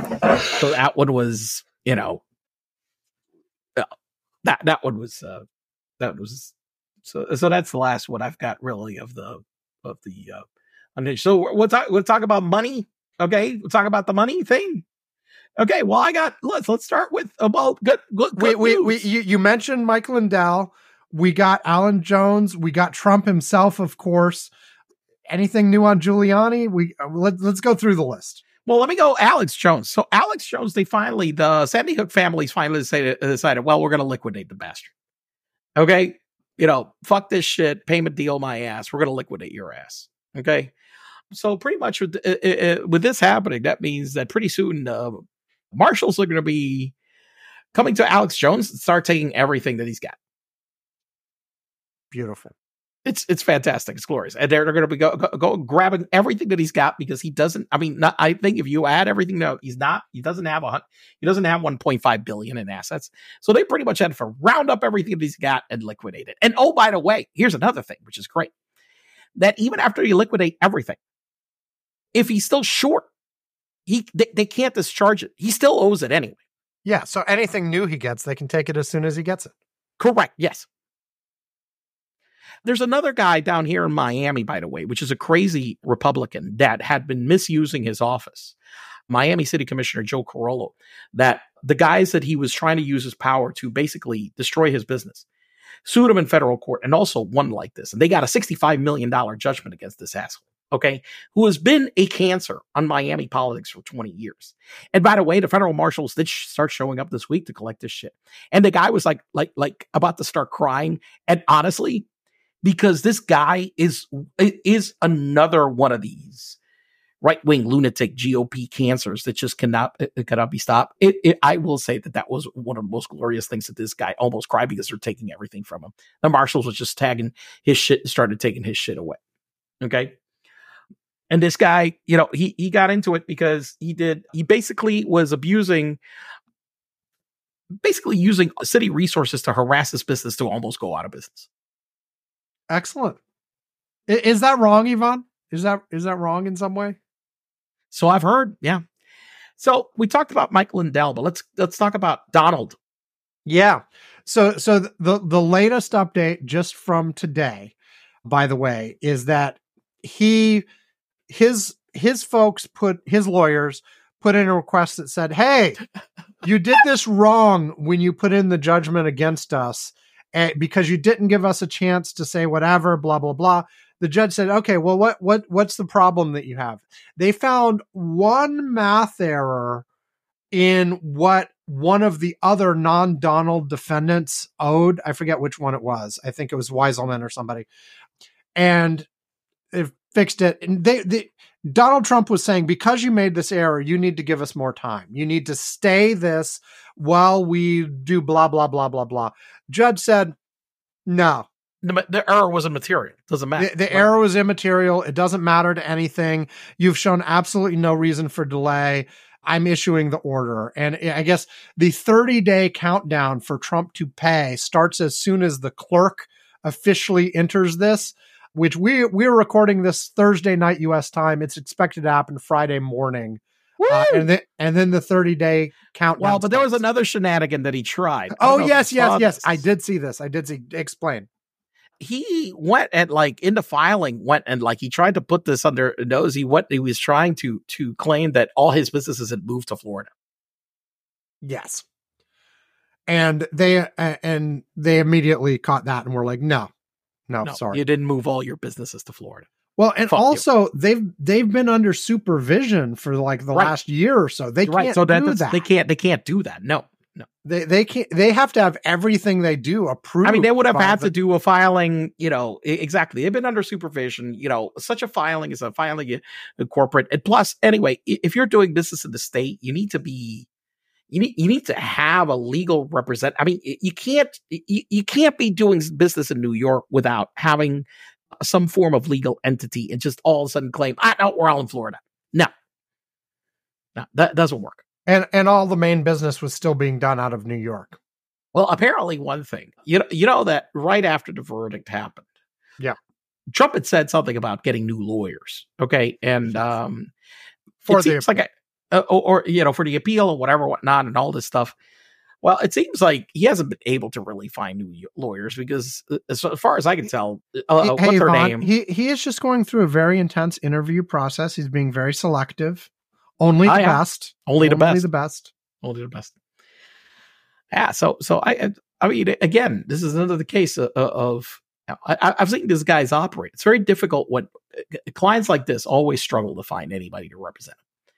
S2: so that one was, you know, uh, that that one was uh, that was so so that's the last one I've got really of the of the uh. So we'll talk we'll talk about money. Okay, we'll talk about the money thing. Okay, well I got let's let's start with about good good, good
S1: Wait, wait, wait. You, you mentioned Michael Lindell. We got Alan Jones. We got Trump himself, of course. Anything new on Giuliani? We uh, let, let's go through the list.
S2: Well, let me go Alex Jones. So Alex Jones, they finally the Sandy Hook families finally decided, decided well, we're going to liquidate the bastard. Okay, you know, fuck this shit. Payment deal, my ass. We're going to liquidate your ass. Okay. So pretty much with uh, uh, with this happening, that means that pretty soon uh, marshals are going to be coming to Alex Jones and start taking everything that he's got.
S1: Beautiful.
S2: It's it's fantastic. It's glorious, and they're, they're going to be go, go go grabbing everything that he's got because he doesn't. I mean, not, I think if you add everything, no, he's not. He doesn't have a he doesn't have one point five billion in assets. So they pretty much had to round up everything that he's got and liquidate it. And oh, by the way, here's another thing which is great: that even after you liquidate everything, if he's still short, he they, they can't discharge it. He still owes it anyway.
S1: Yeah. So anything new he gets, they can take it as soon as he gets it.
S2: Correct. Yes. There's another guy down here in Miami, by the way, which is a crazy Republican that had been misusing his office. Miami City Commissioner Joe Carollo, that the guys that he was trying to use his power to basically destroy his business sued him in federal court and also won like this. And they got a $65 million judgment against this asshole. Okay. Who has been a cancer on Miami politics for 20 years. And by the way, the federal marshals did sh- start showing up this week to collect this shit. And the guy was like, like, like about to start crying. And honestly, because this guy is is another one of these right wing lunatic GOP cancers that just cannot it cannot be stopped. It, it, I will say that that was one of the most glorious things that this guy almost cried because they're taking everything from him. The marshals was just tagging his shit and started taking his shit away. Okay. And this guy, you know, he he got into it because he did he basically was abusing basically using city resources to harass his business to almost go out of business.
S1: Excellent. Is that wrong, Ivan? Is that is that wrong in some way?
S2: So I've heard, yeah. So we talked about Mike Lindell, but let's let's talk about Donald.
S1: Yeah. So so the the latest update just from today, by the way, is that he his his folks put his lawyers put in a request that said, "Hey, you did this wrong when you put in the judgment against us because you didn't give us a chance to say whatever, blah blah blah." The judge said, "Okay, well, what what what's the problem that you have?" They found one math error in what one of the other non-Donald defendants owed. I forget which one it was. I think it was Weiselman or somebody. And it fixed it. And they, they Donald Trump was saying, because you made this error, you need to give us more time. You need to stay this while we do blah blah blah blah blah. Judge said, no.
S2: The, the error was immaterial. It doesn't matter.
S1: The, the error was immaterial. It doesn't matter to anything. You've shown absolutely no reason for delay. I'm issuing the order. And I guess the 30 day countdown for Trump to pay starts as soon as the clerk officially enters this, which we we're recording this Thursday night US time. It's expected to happen Friday morning. Uh, and then and then the 30 day countdown.
S2: well, but there was another shenanigan that he tried.
S1: Oh yes, yes, yes.
S2: this.
S1: I did see this. I did see explain.
S2: he went and like into filing went and like he tried to put this under nose he went he was trying to to claim that all his businesses had moved to florida
S1: Yes. And they uh, and they immediately caught that and were like, no, no,
S2: no
S1: sorry.
S2: you didn't move all your businesses to florida
S1: well, and
S2: fuck you.
S1: also they've they've been under supervision for like the
S2: Right.
S1: last year or so. They can't
S2: so that,
S1: do that.
S2: they can't they can't do that no no
S1: They they can't. They have to have everything they do approved.
S2: i mean they would have had
S1: the-
S2: to do a filing you know exactly they've been under supervision you know such a filing is a filing in, in corporate and plus anyway if you're doing business in the state you need to be you need you need to have a legal represent. I mean, you can't you, you can't be doing business in New York without having some form of legal entity and just all of a sudden claim, ah, no, we're all in Florida. No, no, that doesn't work.
S1: and and all the main business was still being done out of New York.
S2: Well, apparently, one thing you know, you know that right after the verdict happened,
S1: Yeah.
S2: Trump had said something about getting new lawyers. Okay, and um,
S1: For
S2: it
S1: the
S2: seems like a, or, or you know for the appeal or whatever, whatnot, and all this stuff. Well, it seems like he hasn't been able to really find new lawyers because, uh, as far as I can tell, uh,
S1: Hey,
S2: what's her
S1: Ivan,
S2: name?
S1: He he is just going through a very intense interview process. He's being very selective. Only
S2: Oh,
S1: the
S2: yeah.
S1: best.
S2: Only the
S1: Only
S2: best.
S1: the best.
S2: Only the best. Yeah. So, so I, I mean, again, this is another case of, of I, I've seen these guys operate. It's very difficult when uh, clients like this always struggle to find anybody to represent them.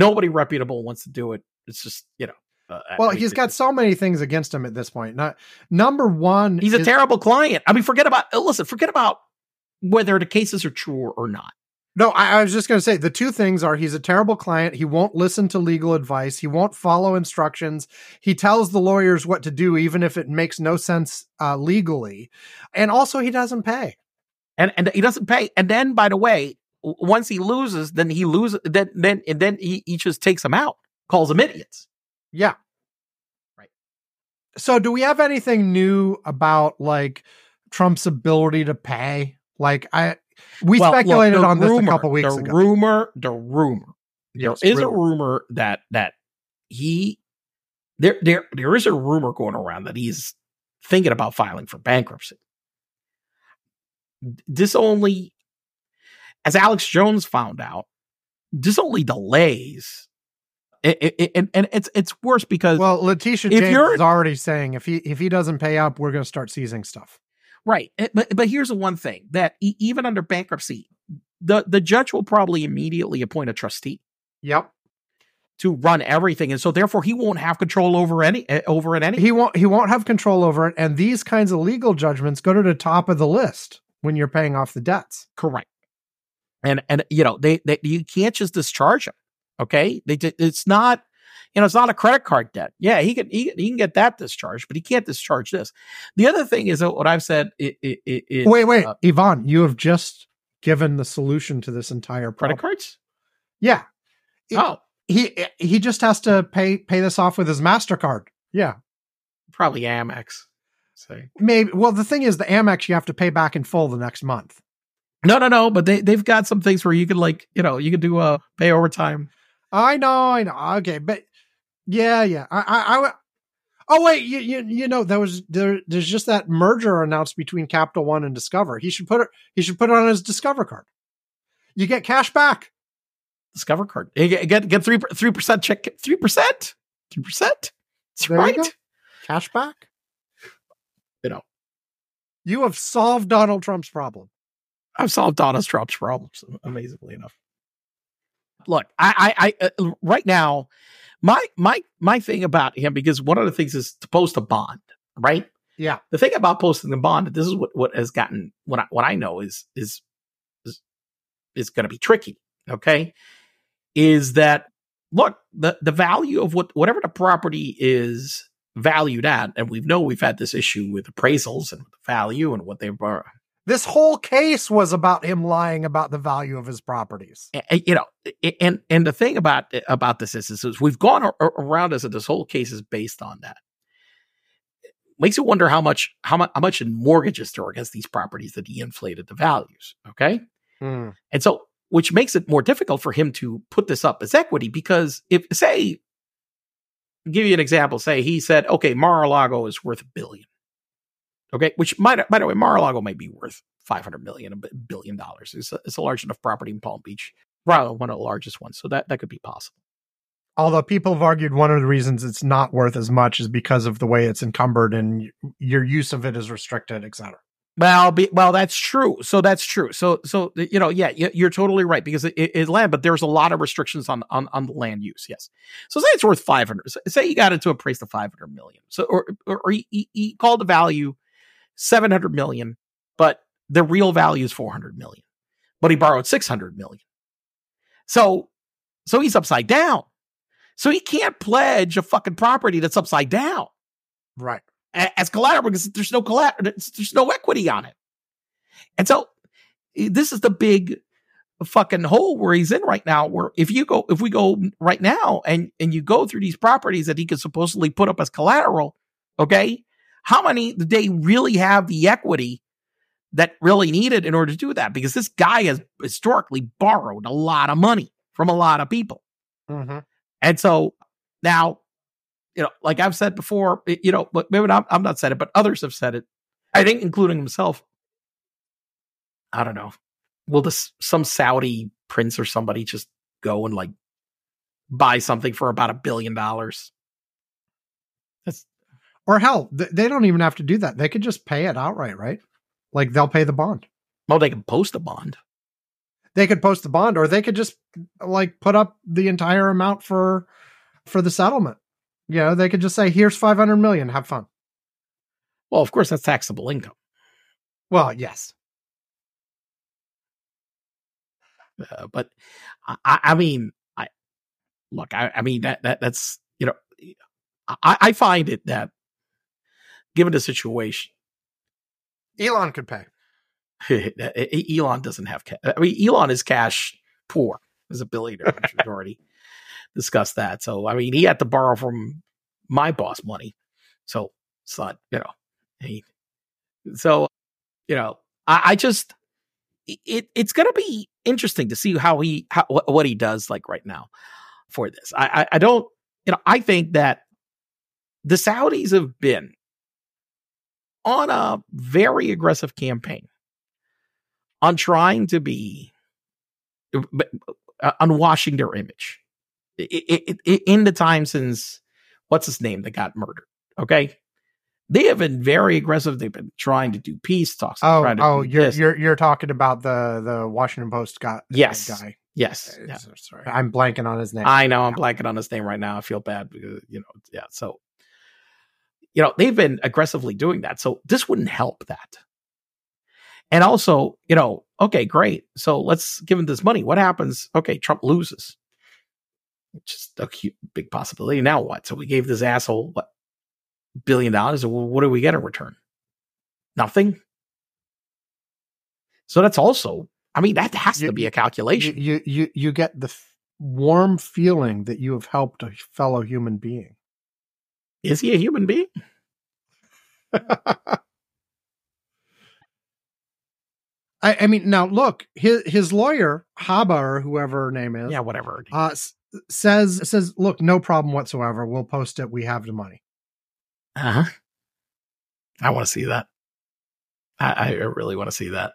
S2: Nobody reputable wants to do it. It's just, you know. Uh,
S1: Well,
S2: I mean,
S1: he's got so many things against him at this point. Not, number one,
S2: He's a
S1: is-
S2: terrible client. I mean, forget about, uh, listen, forget about whether the cases are true or not.
S1: No, I, I was just going to say the two things are he's a terrible client. He won't listen to legal advice. He won't follow instructions. He tells the lawyers what to do, even if it makes no sense uh, legally. And also, he doesn't pay.
S2: and and he doesn't pay. And then, by the way, once he loses, then he loses. Then then and then he, he just takes them out, calls them idiots.
S1: Yeah.
S2: Right.
S1: So, do we have anything new about like Trump's ability to pay? Like, I we
S2: Well, look,
S1: speculated
S2: the
S1: on this a couple weeks
S2: the
S1: ago.
S2: Rumor, the rumor.
S1: Yes,
S2: there is
S1: rumor.
S2: a rumor that that he there there there is a rumor going around that he's thinking about filing for bankruptcy. This only, as Alex Jones found out, this only delays. It, it, it- and, and it's it's worse because
S1: Well, Letitia
S2: If
S1: James
S2: you're-
S1: is already saying if he if he doesn't pay up, we're going to start seizing stuff.
S2: Right. Eh, But but here's the one thing that e- even under bankruptcy, the the judge will probably immediately appoint a trustee
S1: Yep.
S2: to run everything, and so therefore he won't have control over any eh, over it any.
S1: He won't he won't have control over it, and these kinds of legal judgments go to the top of the list when you're paying off the debts.
S2: Correct. And and you know they, they you can't just discharge him. Okay, they it's not you know it's not a credit card debt. Yeah, he can he, he can get that discharged, but he can't discharge this. The other thing is what I've said. It, it, it, it-
S1: wait, wait,
S2: uh,
S1: Ivan, you have just given the solution to this entire
S2: credit cards.
S1: Yeah,
S2: Oh,
S1: he he just has to pay pay this off with his Mastercard. Yeah,
S2: probably Amex. Say
S1: maybe. Well, the thing is, the Amex you have to pay back in full the next month.
S2: no, no, no. But they they've got some things where you can like you know you can do a pay overtime.
S1: I know, I know. Okay, but yeah, yeah. I, I, I oh wait, you, you, you know, there was there, there's just that merger announced between Capital One and Discover. He should put it. He should put it on his Discover card. You get cash back.
S2: Discover card. You get get, get three three percent check three percent three percent. That's
S1: There
S2: right.
S1: Cash back.
S2: You know.
S1: You have solved Donald Trump's problem.
S2: I've solved Donald Trump's problems, amazingly enough. Look, I, I, I uh, right now, my my my thing about him because one of the things is to post a bond, right?
S1: Yeah.
S2: The thing about posting the bond, this is what what has gotten what I, what I know is is, is is going to be tricky. Okay. Is that look, the, the value of what, whatever the property is valued at, and we know we've had this issue with appraisals and value and what they were.
S1: This whole case was about him lying about the value of his properties.
S2: And, you know, and and the thing about about this is, is, is we've gone around as this whole case is based on that. Makes you wonder how much how much how much in mortgages there are against these properties that he inflated the values. Okay,
S1: mm.
S2: and so which makes it more difficult for him to put this up as equity because if say give you an example. Say he said, okay, Mar-a-Lago is worth a billion. Okay, which might, by the way, Mar-a-Lago might be worth 500 million, a billion dollars. It's a, it's a large enough property in Palm Beach, probably one of the largest ones. So that, that could be possible.
S1: Although people have argued one of the reasons it's not worth as much is because of the way it's encumbered and your use of it is restricted, et cetera.
S2: Well, be, well, that's true. So that's true. So, so you know, yeah, you're totally right because it, it land, but there's a lot of restrictions on on on the land use. Yes. So say it's worth five hundred. Say you got it to a price of five hundred million. So, or or, or he, he called the value seven hundred million, but the real value is four hundred million. But he borrowed six hundred million. So, so he's upside down. So he can't pledge a fucking property that's upside down.
S1: Right
S2: as collateral because there's no collateral, there's no equity on it. And so this is the big fucking hole where he's in right now. Where if you go, if we go right now and and you go through these properties that he could supposedly put up as collateral, okay, how many do they really have the equity that really needed in order to do that? Because this guy has historically borrowed a lot of money from a lot of people,
S1: mm-hmm.
S2: and so now you know, like I've said before, you know, but maybe not, I'm not said it, but others have said it. I think, including himself. I don't know. Will this some Saudi prince or somebody just go and like buy something for about a billion dollars?
S1: Or hell, they don't even have to do that. They could just pay it outright, right? Like they'll pay the bond.
S2: Well, they can post the bond.
S1: They could post the bond, or they could just like put up the entire amount for for the settlement. You know, they could just say, here's 500 million, have fun.
S2: Well, of course, that's taxable income.
S1: Well, yes.
S2: Uh, but I, I, mean, I look, I, I mean, that, that that's, you know, I, I find it that given the situation,
S1: Elon could pay.
S2: Elon doesn't have cash. I mean, Elon is cash poor as a billionaire, which we've already discussed that. So, I mean, he had to borrow from my boss money. So it's not, you know, he, so, you know, I, I just, it, it's going to be interesting to see how he, how, what he does like right now for this. I, I, I don't, you know, I think that the Saudis have been on a very aggressive campaign on trying to be uh, on washing their image it, it, in the time since what's his name that got murdered. Okay, they have been very aggressive. They've been trying to do peace talks.
S1: Oh, oh, you're this. you're you're talking about the the Washington Post got
S2: yes
S1: guy.
S2: Yes,
S1: yeah. sorry, I'm blanking on his name.
S2: I know I'm blanking on his name right now. I feel bad because you know, yeah. So, you know, they've been aggressively doing that. So this wouldn't help that. And also, you know, okay, great. So let's give him this money. What happens? Okay, Trump loses which is a cute, big possibility. Now what? So we gave this asshole what billion dollars. What do we get in return? Nothing. So that's also, I mean, that has you, to be a calculation.
S1: You you you get the f- warm feeling that you have helped a fellow human being.
S2: Is he a human being?
S1: I, I, mean, now look, his his lawyer Habba or whoever her name is,
S2: yeah, whatever,
S1: uh, says says, "Look, no problem whatsoever. We'll post it. We have the money."
S2: Uh huh. I want to see that. I, I really want to see that.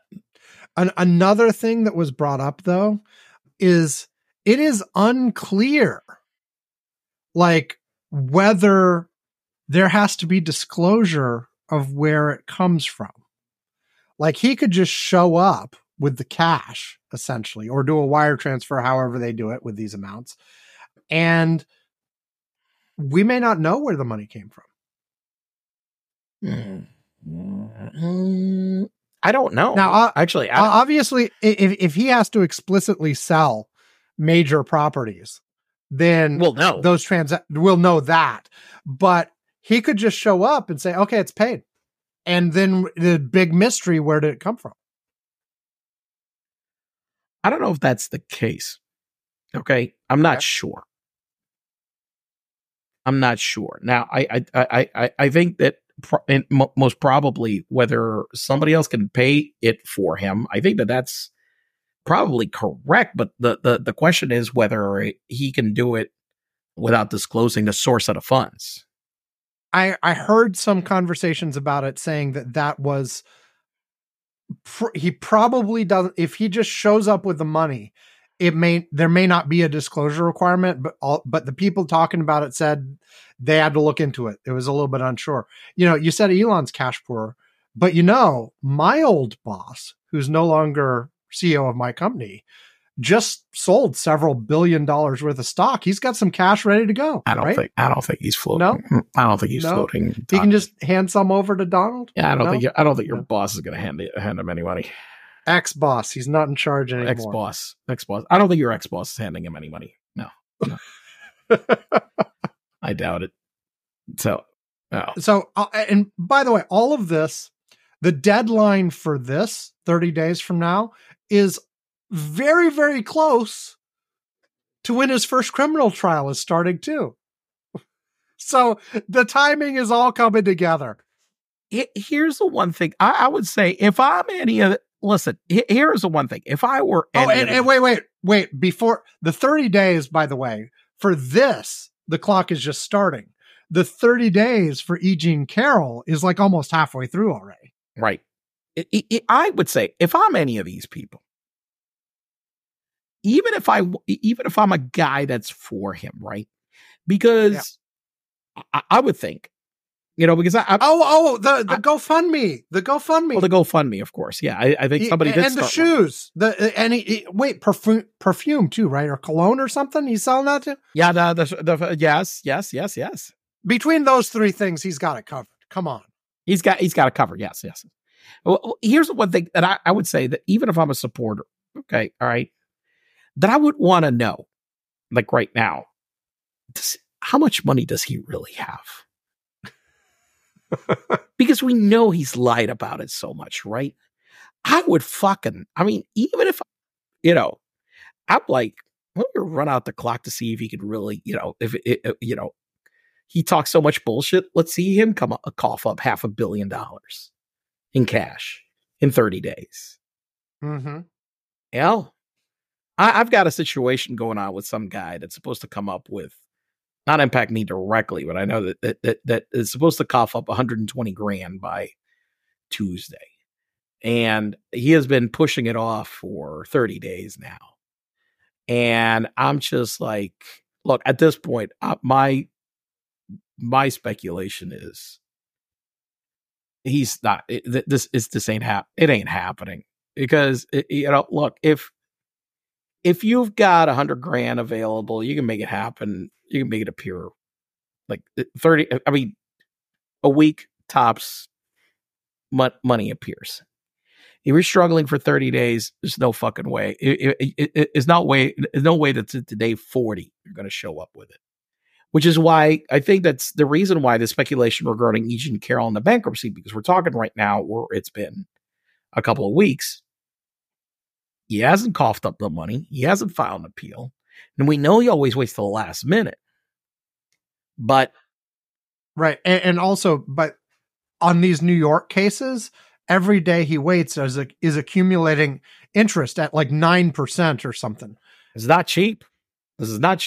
S1: An- another thing that was brought up though is it is unclear, like whether there has to be disclosure of where it comes from. Like he could just show up with the cash essentially, or do a wire transfer, however they do it with these amounts. And we may not know where the money came from.
S2: Mm-hmm. I don't know.
S1: Now, uh,
S2: actually,
S1: Uh, obviously, if if he has to explicitly sell major properties, then
S2: well, no.
S1: those trans will know that. But he could just show up and say, "Okay, it's paid," and then the big mystery: where did it come from?
S2: I don't know if that's the case. Okay, I'm not
S1: Okay.
S2: sure. I'm not sure. Now, I I I I, I think that pro- mo- most probably whether somebody else can pay it for him, I think that that's probably correct. But the the the question is whether he can do it without disclosing the source of the funds.
S1: I I heard some conversations about it saying that that was pr- he probably doesn't if he just shows up with the money it may there may not be a disclosure requirement but all but the people talking about it said they had to look into it. It was a little bit unsure. You know you said Elon's cash poor but you know my old boss who's no longer CEO of my company just sold several billion dollars worth of stock he's got some cash ready to go
S2: I don't
S1: right?
S2: think I don't think he's floating. No, I don't think he's
S1: No?
S2: floating.
S1: he can just hand some over to Donald
S2: Yeah, I don't
S1: No?
S2: think I don't think your
S1: No.
S2: boss is going to hand hand him any money.
S1: ex boss. He's not in charge anymore.
S2: Ex boss, ex boss. I don't think your ex boss is handing him any money. No, I doubt it. So, no.
S1: so, uh, and by the way, all of this, the deadline for this 30 days from now is very, very close to when his first criminal trial is starting too. So the timing is all coming together.
S2: He- here's the one thing I, I would say: if I'm any of listen, here's the one thing. If I were,
S1: Oh, and, and wait, wait, wait. Before the 30 days, by the way, for this, the clock is just starting. The 30 days for E. Jean Carroll is like almost halfway through already.
S2: right? It- it- it- I would say if I'm any of these people, even if I, even if I'm a guy that's for him, right? Because I, I would think, you know, because I, I
S1: Oh, oh, the the
S2: I-
S1: GoFundMe, the GoFundMe,
S2: well, the GoFundMe, of course, yeah. I, I think
S1: He-
S2: somebody did
S1: and the
S2: start one.
S1: shoes, the uh, and he, he- wait, perfume, perfume too, right, or cologne or something. He's selling that too.
S2: Yeah, the, the, the yes, yes, yes, yes.
S1: Between those three things, he's got it covered. Come on.
S2: He's got he's got it covered. Yes, yes. Well, well, here's one thing that I, I would say that even if I'm a supporter, okay, all right, that I would want to know, like right now, does, how much money does he really have? because we know he's lied about it so much, right? I would fucking, I mean, even if, you know, I'm like, let me run out the clock to see if he could really, you know, if it, it- you know, he talks so much bullshit. Let's see him come up, cough up half a billion dollars in cash in 30 days.
S1: Mm-hmm.
S2: Hell, I, I've got a situation going on with some guy that's supposed to come up with, not impact me directly, but I know that that that, that is supposed to cough up 120 grand by Tuesday, and he has been pushing it off for 30 days now. And I'm just like, look, at this point, uh, my my speculation is he's not. It, this is this ain't hap. It ain't happening because it, you know. Look, if if you've got a hundred grand available, you can make it happen. You can make it appear like uh, thirty. I mean, a week tops. Mon- money appears. If you're struggling for 30 days, there's no fucking way. It, it, it, it- it's not way. There's no way that to day 40 you're going to show up with it. Which is why I think that's the reason why the speculation regarding Eugene Carroll and the bankruptcy, because we're talking right now where it's been a couple of weeks. He hasn't coughed up the money. He hasn't filed an appeal. And we know he always waits till the last minute. But
S1: Right, and, and also, but on these New York cases, every day he waits is a, is accumulating interest at like nine percent or something.
S2: it's not cheap. This is not.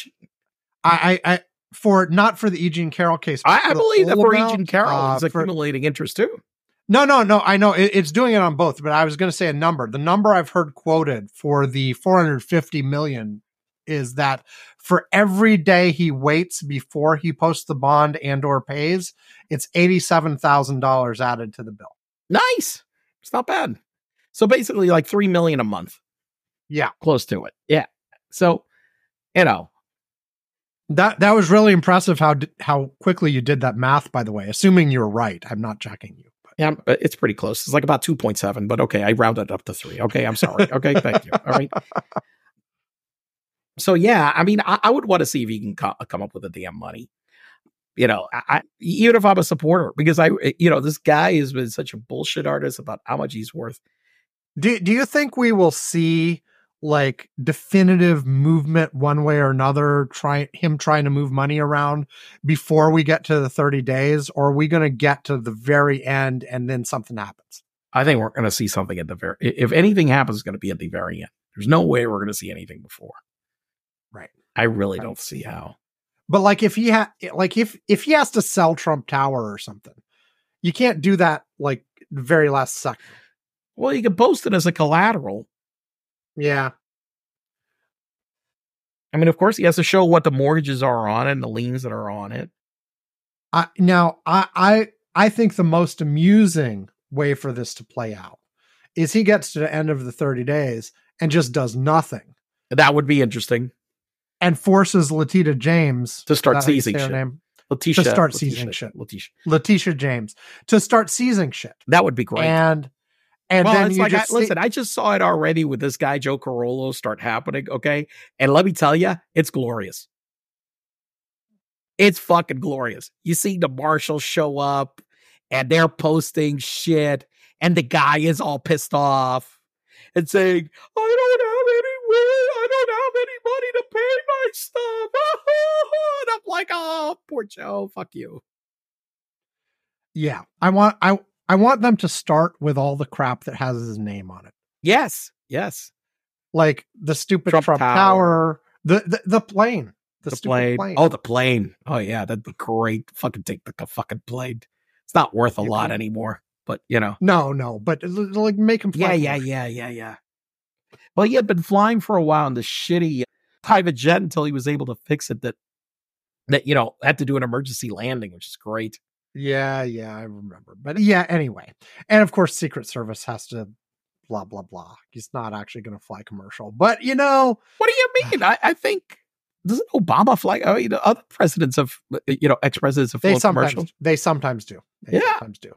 S1: I, I, I for not for the E. Jean Carroll case.
S2: I, I believe that for
S1: amount,
S2: Eugene Carroll,
S1: uh, for-
S2: accumulating interest too.
S1: No, no, no. I know it, it's doing it on both, but I was going to say a number. The number I've heard quoted for the 450 million is that for every day he waits before he posts the bond and or pays, it's $87,000 added to the bill.
S2: Nice. It's not bad. So basically like 3 million a month,
S1: Yeah.
S2: close to it. Yeah. So, you know,
S1: That that was really impressive how how quickly you did that math by the way, assuming you're right. I'm not checking you.
S2: Yeah, but uh, it's pretty close. It's like about 2.7, but okay, I rounded up to three. Okay, I'm sorry. Okay, thank you. All right. So yeah, I mean, I, I would want to see if he can co- uh, come up with the damn money. You know, I, even if I'm a supporter, because I, eh, you know, this guy has been such a bullshit artist about how much he's worth.
S1: Do do you think we will see like definitive movement one way or another try him trying to move money around before we get to the 30 days or are we going to get to the very end and then something happens
S2: I think we're going to see something at the very. If anything happens, it's going to be at the very end. There's no way we're going to see anything before.
S1: Right.
S2: I really
S1: Right.
S2: don't see how.
S1: but like if he had like if if he has to sell trump tower or something you can't do that like very last second
S2: Well, you can post it as a collateral.
S1: Yeah
S2: I mean, of course, he has to show what the mortgages are on it and the liens that are on it.
S1: I, now I, I I think the most amusing way for this to play out is he gets to the end of the 30 days and just does nothing
S2: That would be interesting
S1: and forces Letitia James
S2: to start
S1: is that how you
S2: seizing shit.
S1: name?
S2: Letitia,
S1: start
S2: Letitia,
S1: seizing shit.
S2: Letitia.
S1: Letitia James to start seizing shit.
S2: That would be great.
S1: And and
S2: well,
S1: then
S2: it's
S1: you
S2: like, I,
S1: just see-
S2: listen, I just saw it already with this guy, Joe Carollo, start happening. Okay. And let me tell you, it's glorious. It's fucking glorious. You see the marshals show up and they're posting shit, and the guy is all pissed off and saying, I don't have any way, I don't have any money to pay my stuff. and I'm like, oh, poor Joe, fuck you.
S1: yeah, I want I I want them to start with all the crap that has his name on it.
S2: Yes, yes.
S1: Like the stupid
S2: Trump
S1: Trump,
S2: Tower.
S1: Tower, the, the the plane. The,
S2: The, plane.
S1: plane.
S2: Oh, the plane. Oh, yeah, that'd be great. Fucking take the fucking plane. It's not worth a
S1: You
S2: lot
S1: could-
S2: anymore, but you know.
S1: no, no, but like make him fly.
S2: Yeah, yeah, yeah, yeah, yeah. Well, he had been flying for a while in the shitty uh, private jet until he was able to fix it. That that you know had to do an emergency landing, which is great.
S1: Yeah, yeah, I remember. But yeah, anyway. And of course, Secret Service has to blah, blah, blah. He's not actually going to fly commercial. But, you know,
S2: What do you mean? I, I think doesn't Obama fly? I mean, the other presidents of uh, you know ex presidents of
S1: they sometimes,
S2: commercial.
S1: they sometimes do. They
S2: Yeah.
S1: sometimes do.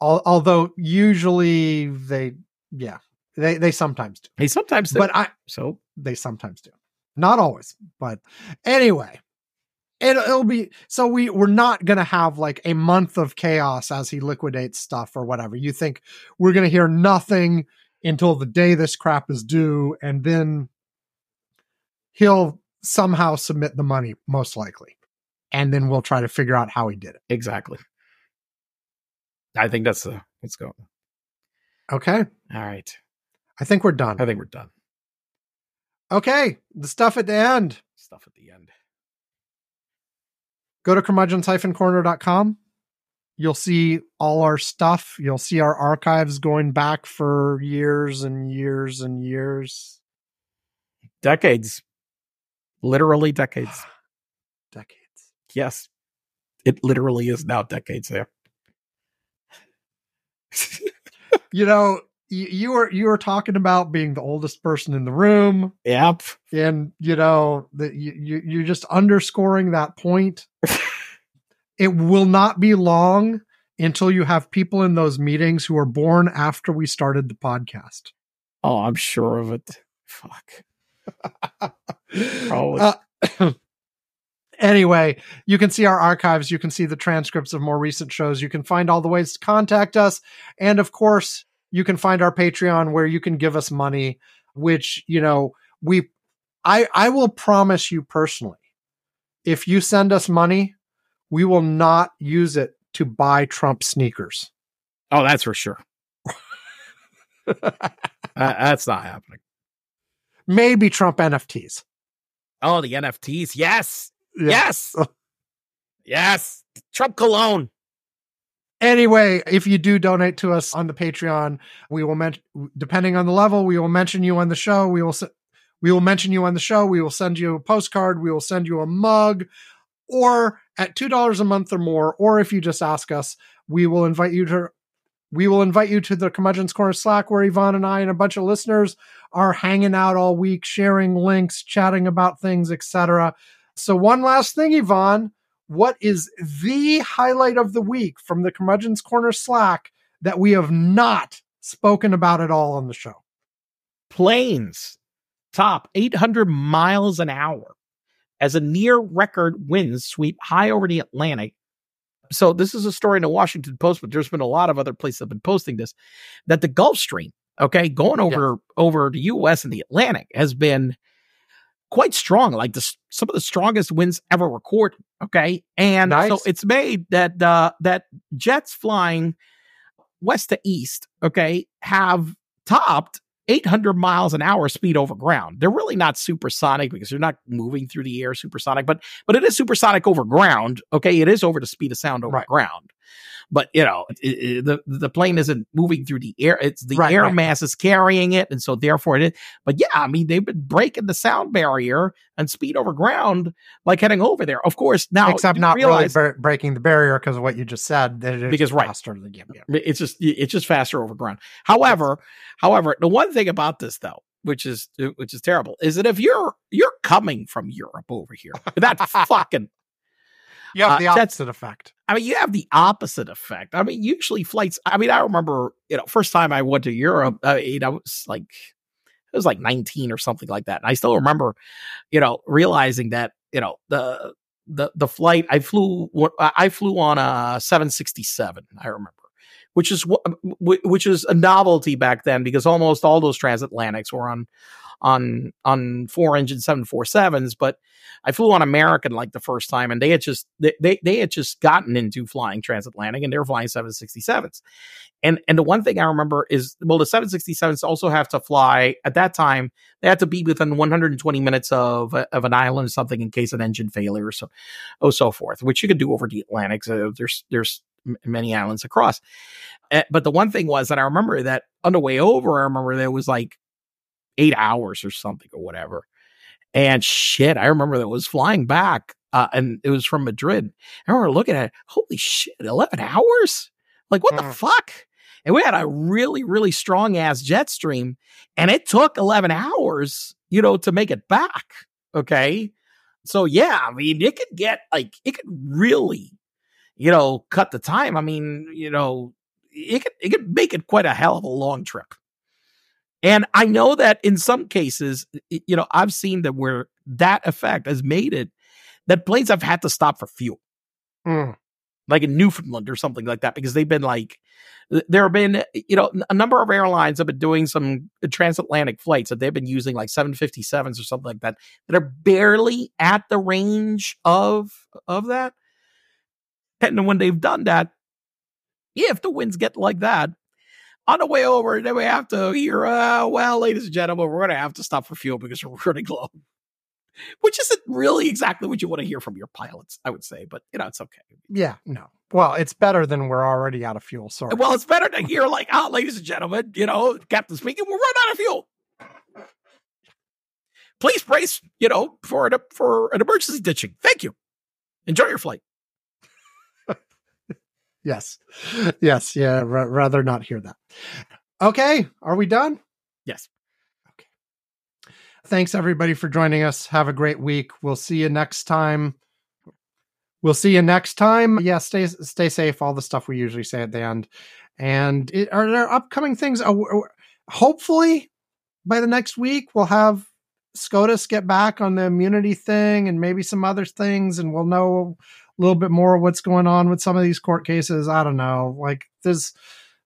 S1: Al- although usually they, yeah, they, they sometimes do.
S2: They sometimes, do.
S1: But I,
S2: so
S1: they sometimes do. Not always. But anyway. It, it'll be so we we're not gonna have like a month of chaos as he liquidates stuff or whatever. You think we're gonna hear nothing until the day this crap is due, and then he'll somehow submit the money, most likely, and then we'll try to figure out how he did it.
S2: exactly. I think that's the let's go.
S1: Okay,
S2: All right,
S1: I think we're done.
S2: I think we're done.
S1: Okay, the stuff at the end.
S2: Stuff at the end.
S1: Go to curmudgeons-corner.com. You'll see all our stuff. You'll see our archives going back for years and years and years.
S2: Decades, literally decades.
S1: Decades.
S2: Yes, it literally is now decades there.
S1: You know, you, were you were talking about being the oldest person in the room,
S2: yep.
S1: and you know that you, you you're just underscoring that point. it will not be long until you have people in those meetings who are born after we started the podcast.
S2: Oh, I'm sure of it. Fuck. Probably.
S1: Uh, anyway, you can see our archives. You can see the transcripts of more recent shows. You can find all the ways to contact us. And of course, you can find our Patreon where you can give us money, which, you know, we, I, I will promise you personally, if you send us money, we will not use it to buy Trump sneakers.
S2: oh, that's for sure. Uh, that's not happening.
S1: Maybe Trump NFTs.
S2: Oh, the NFTs. Yes.
S1: Yeah.
S2: Yes. yes. Trump cologne.
S1: Anyway, if you do donate to us on the Patreon, we will mention, depending on the level, we will mention you on the show. We will, se- we will mention you on the show. We will send you a postcard. We will send you a mug, or at two dollars a month or more, or if you just ask us, we will invite you to, we will invite you to the Curmudgeon's Corner Slack where Ivan and I and a bunch of listeners are hanging out all week, sharing links, chatting about things, etc. So one last thing, Ivan what is the highlight of the week from the Curmudgeon's Corner Slack that we have not spoken about at all on the show?
S2: Planes top 800 miles an hour as a near record winds sweep high over the Atlantic. So this is a story in the Washington Post, but there's been a lot of other places that have been posting this that the Gulf Stream, okay, going over over the U.S. and the Atlantic has been quite strong, like the some of the strongest winds ever recorded. Okay, and
S1: Nice.
S2: so it's made that uh, that jets flying west to east, okay, have topped 800 miles an hour speed over ground. They're really not supersonic because they're not moving through the air supersonic, but but it is supersonic over ground. Okay, it is over the speed of sound over
S1: Right.
S2: ground. But you know, it, it- the the plane isn't moving through the air; it's the
S1: Right,
S2: air
S1: right.
S2: mass is carrying it, and so therefore it is. But yeah, I mean, they've been breaking the sound barrier and speed over ground, like heading over there. Of course, now
S1: Except not
S2: realize
S1: really bre- breaking the barrier because of what you just said.
S2: Because, right.
S1: faster than yeah, yeah.
S2: it's just it's just faster over ground. However, however, the one thing about this though, which is which is terrible, is that if you're you're coming from Europe over here, that fucking
S1: You have
S2: Uh,
S1: the
S2: that's-
S1: opposite effect.
S2: I mean, you have the opposite effect. I mean, usually flights. I mean, I remember, you know, first time I went to Europe, you know, it was like it was like 19 or something like that. And I still remember, you know, realizing that, you know, the the the flight I flew I flew on a 767. I remember. Which is wh- wh- which is a novelty back then because almost all those transatlantics were on on on four engine 747s but I flew on American like the first time, and they had just they they, they had just gotten into flying transatlantic, and they were flying 767s. And and the one thing I remember is well, the 767s also have to fly at that time. They had to be within 120 minutes of of an island or something in case of engine failure, or so oh so forth, which you could do over the Atlantic. So there's there's many islands across. Uh, but the one thing was that I remember that on the way over, I remember there was like eight hours or something or whatever. And shit, I remember that was flying back, uh, and it was from Madrid. I remember looking at it, holy shit, 11 hours? Like, what the
S1: Mm.
S2: fuck? And we had a really, really strong ass jet stream, and it took 11 hours, you know, to make it back. Okay. So, yeah, I mean, it could get like, it could really, you know, cut the time. I mean, you know, it could, it could make it quite a hell of a long trip. And I know that in some cases, you know, I've seen that where that effect has made it that planes have had to stop for fuel,
S1: Mm.
S2: like in Newfoundland or something like that, because they've been like, there have been, you know, a number of airlines have been doing some transatlantic flights that they've been using like 757s or something like that, that are barely at the range of, of that. And when they've done that, if the winds get like that, on the way over, then we have to hear, uh, well, ladies and gentlemen, we're going to have to stop for fuel because we're running low. Which isn't really exactly what you want to hear from your pilots, I would say, but you know, it's okay.
S1: Yeah, no. Well, it's better than we're already out of fuel. Sorry.
S2: Well, it's better to hear like, oh, ladies and gentlemen, you know, Captain speaking, we're running out of fuel. Please brace, you know, for an, for an emergency ditching. Thank you. Enjoy your flight.
S1: Yes, yes, yeah. ra- rather not hear that. Okay, are we done?
S2: Yes. Okay.
S1: Thanks everybody for joining us. Have a great week. We'll see you next time. We'll see you next time. Yeah, stay stay safe. All the stuff we usually say at the end. And it, are there upcoming things? Oh, w- hopefully, by the next week, we'll have SCOTUS get back on the immunity thing and maybe some other things, and we'll know little bit more of what's going on with some of these court cases. I don't know. Like there's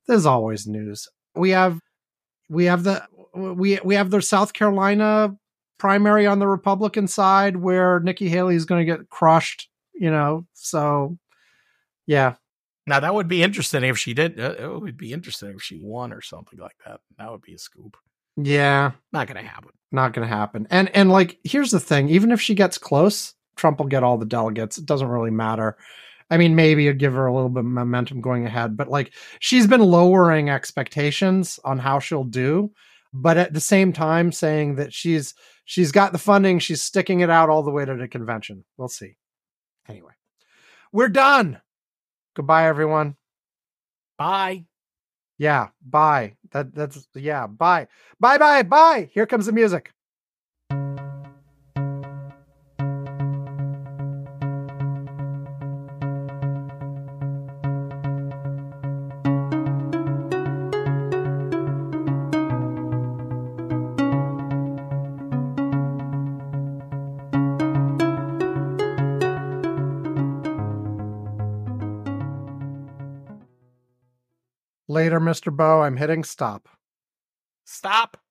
S1: there's always news. We have we have the we we have the South Carolina primary on the Republican side where Nikki Haley is going to get crushed. You know, so yeah,
S2: Now that would be interesting if she did. Uh, it would be interesting if she won or something like that. That would be a scoop.
S1: yeah,
S2: Not going to happen.
S1: not going to happen. And and like here's the thing: even if she gets close, Trump will get all the delegates. It doesn't really matter. I mean, maybe it'd give her a little bit of momentum going ahead, but like she's been lowering expectations on how she'll do, but at the same time saying that she's she's got the funding, she's sticking it out all the way to the convention. We'll see. Anyway, we're done. Goodbye, everyone.
S2: Bye.
S1: Yeah, bye. That that's yeah, bye. Bye bye bye. Here comes the music. Mr. Bow. I'm hitting stop.
S2: Stop.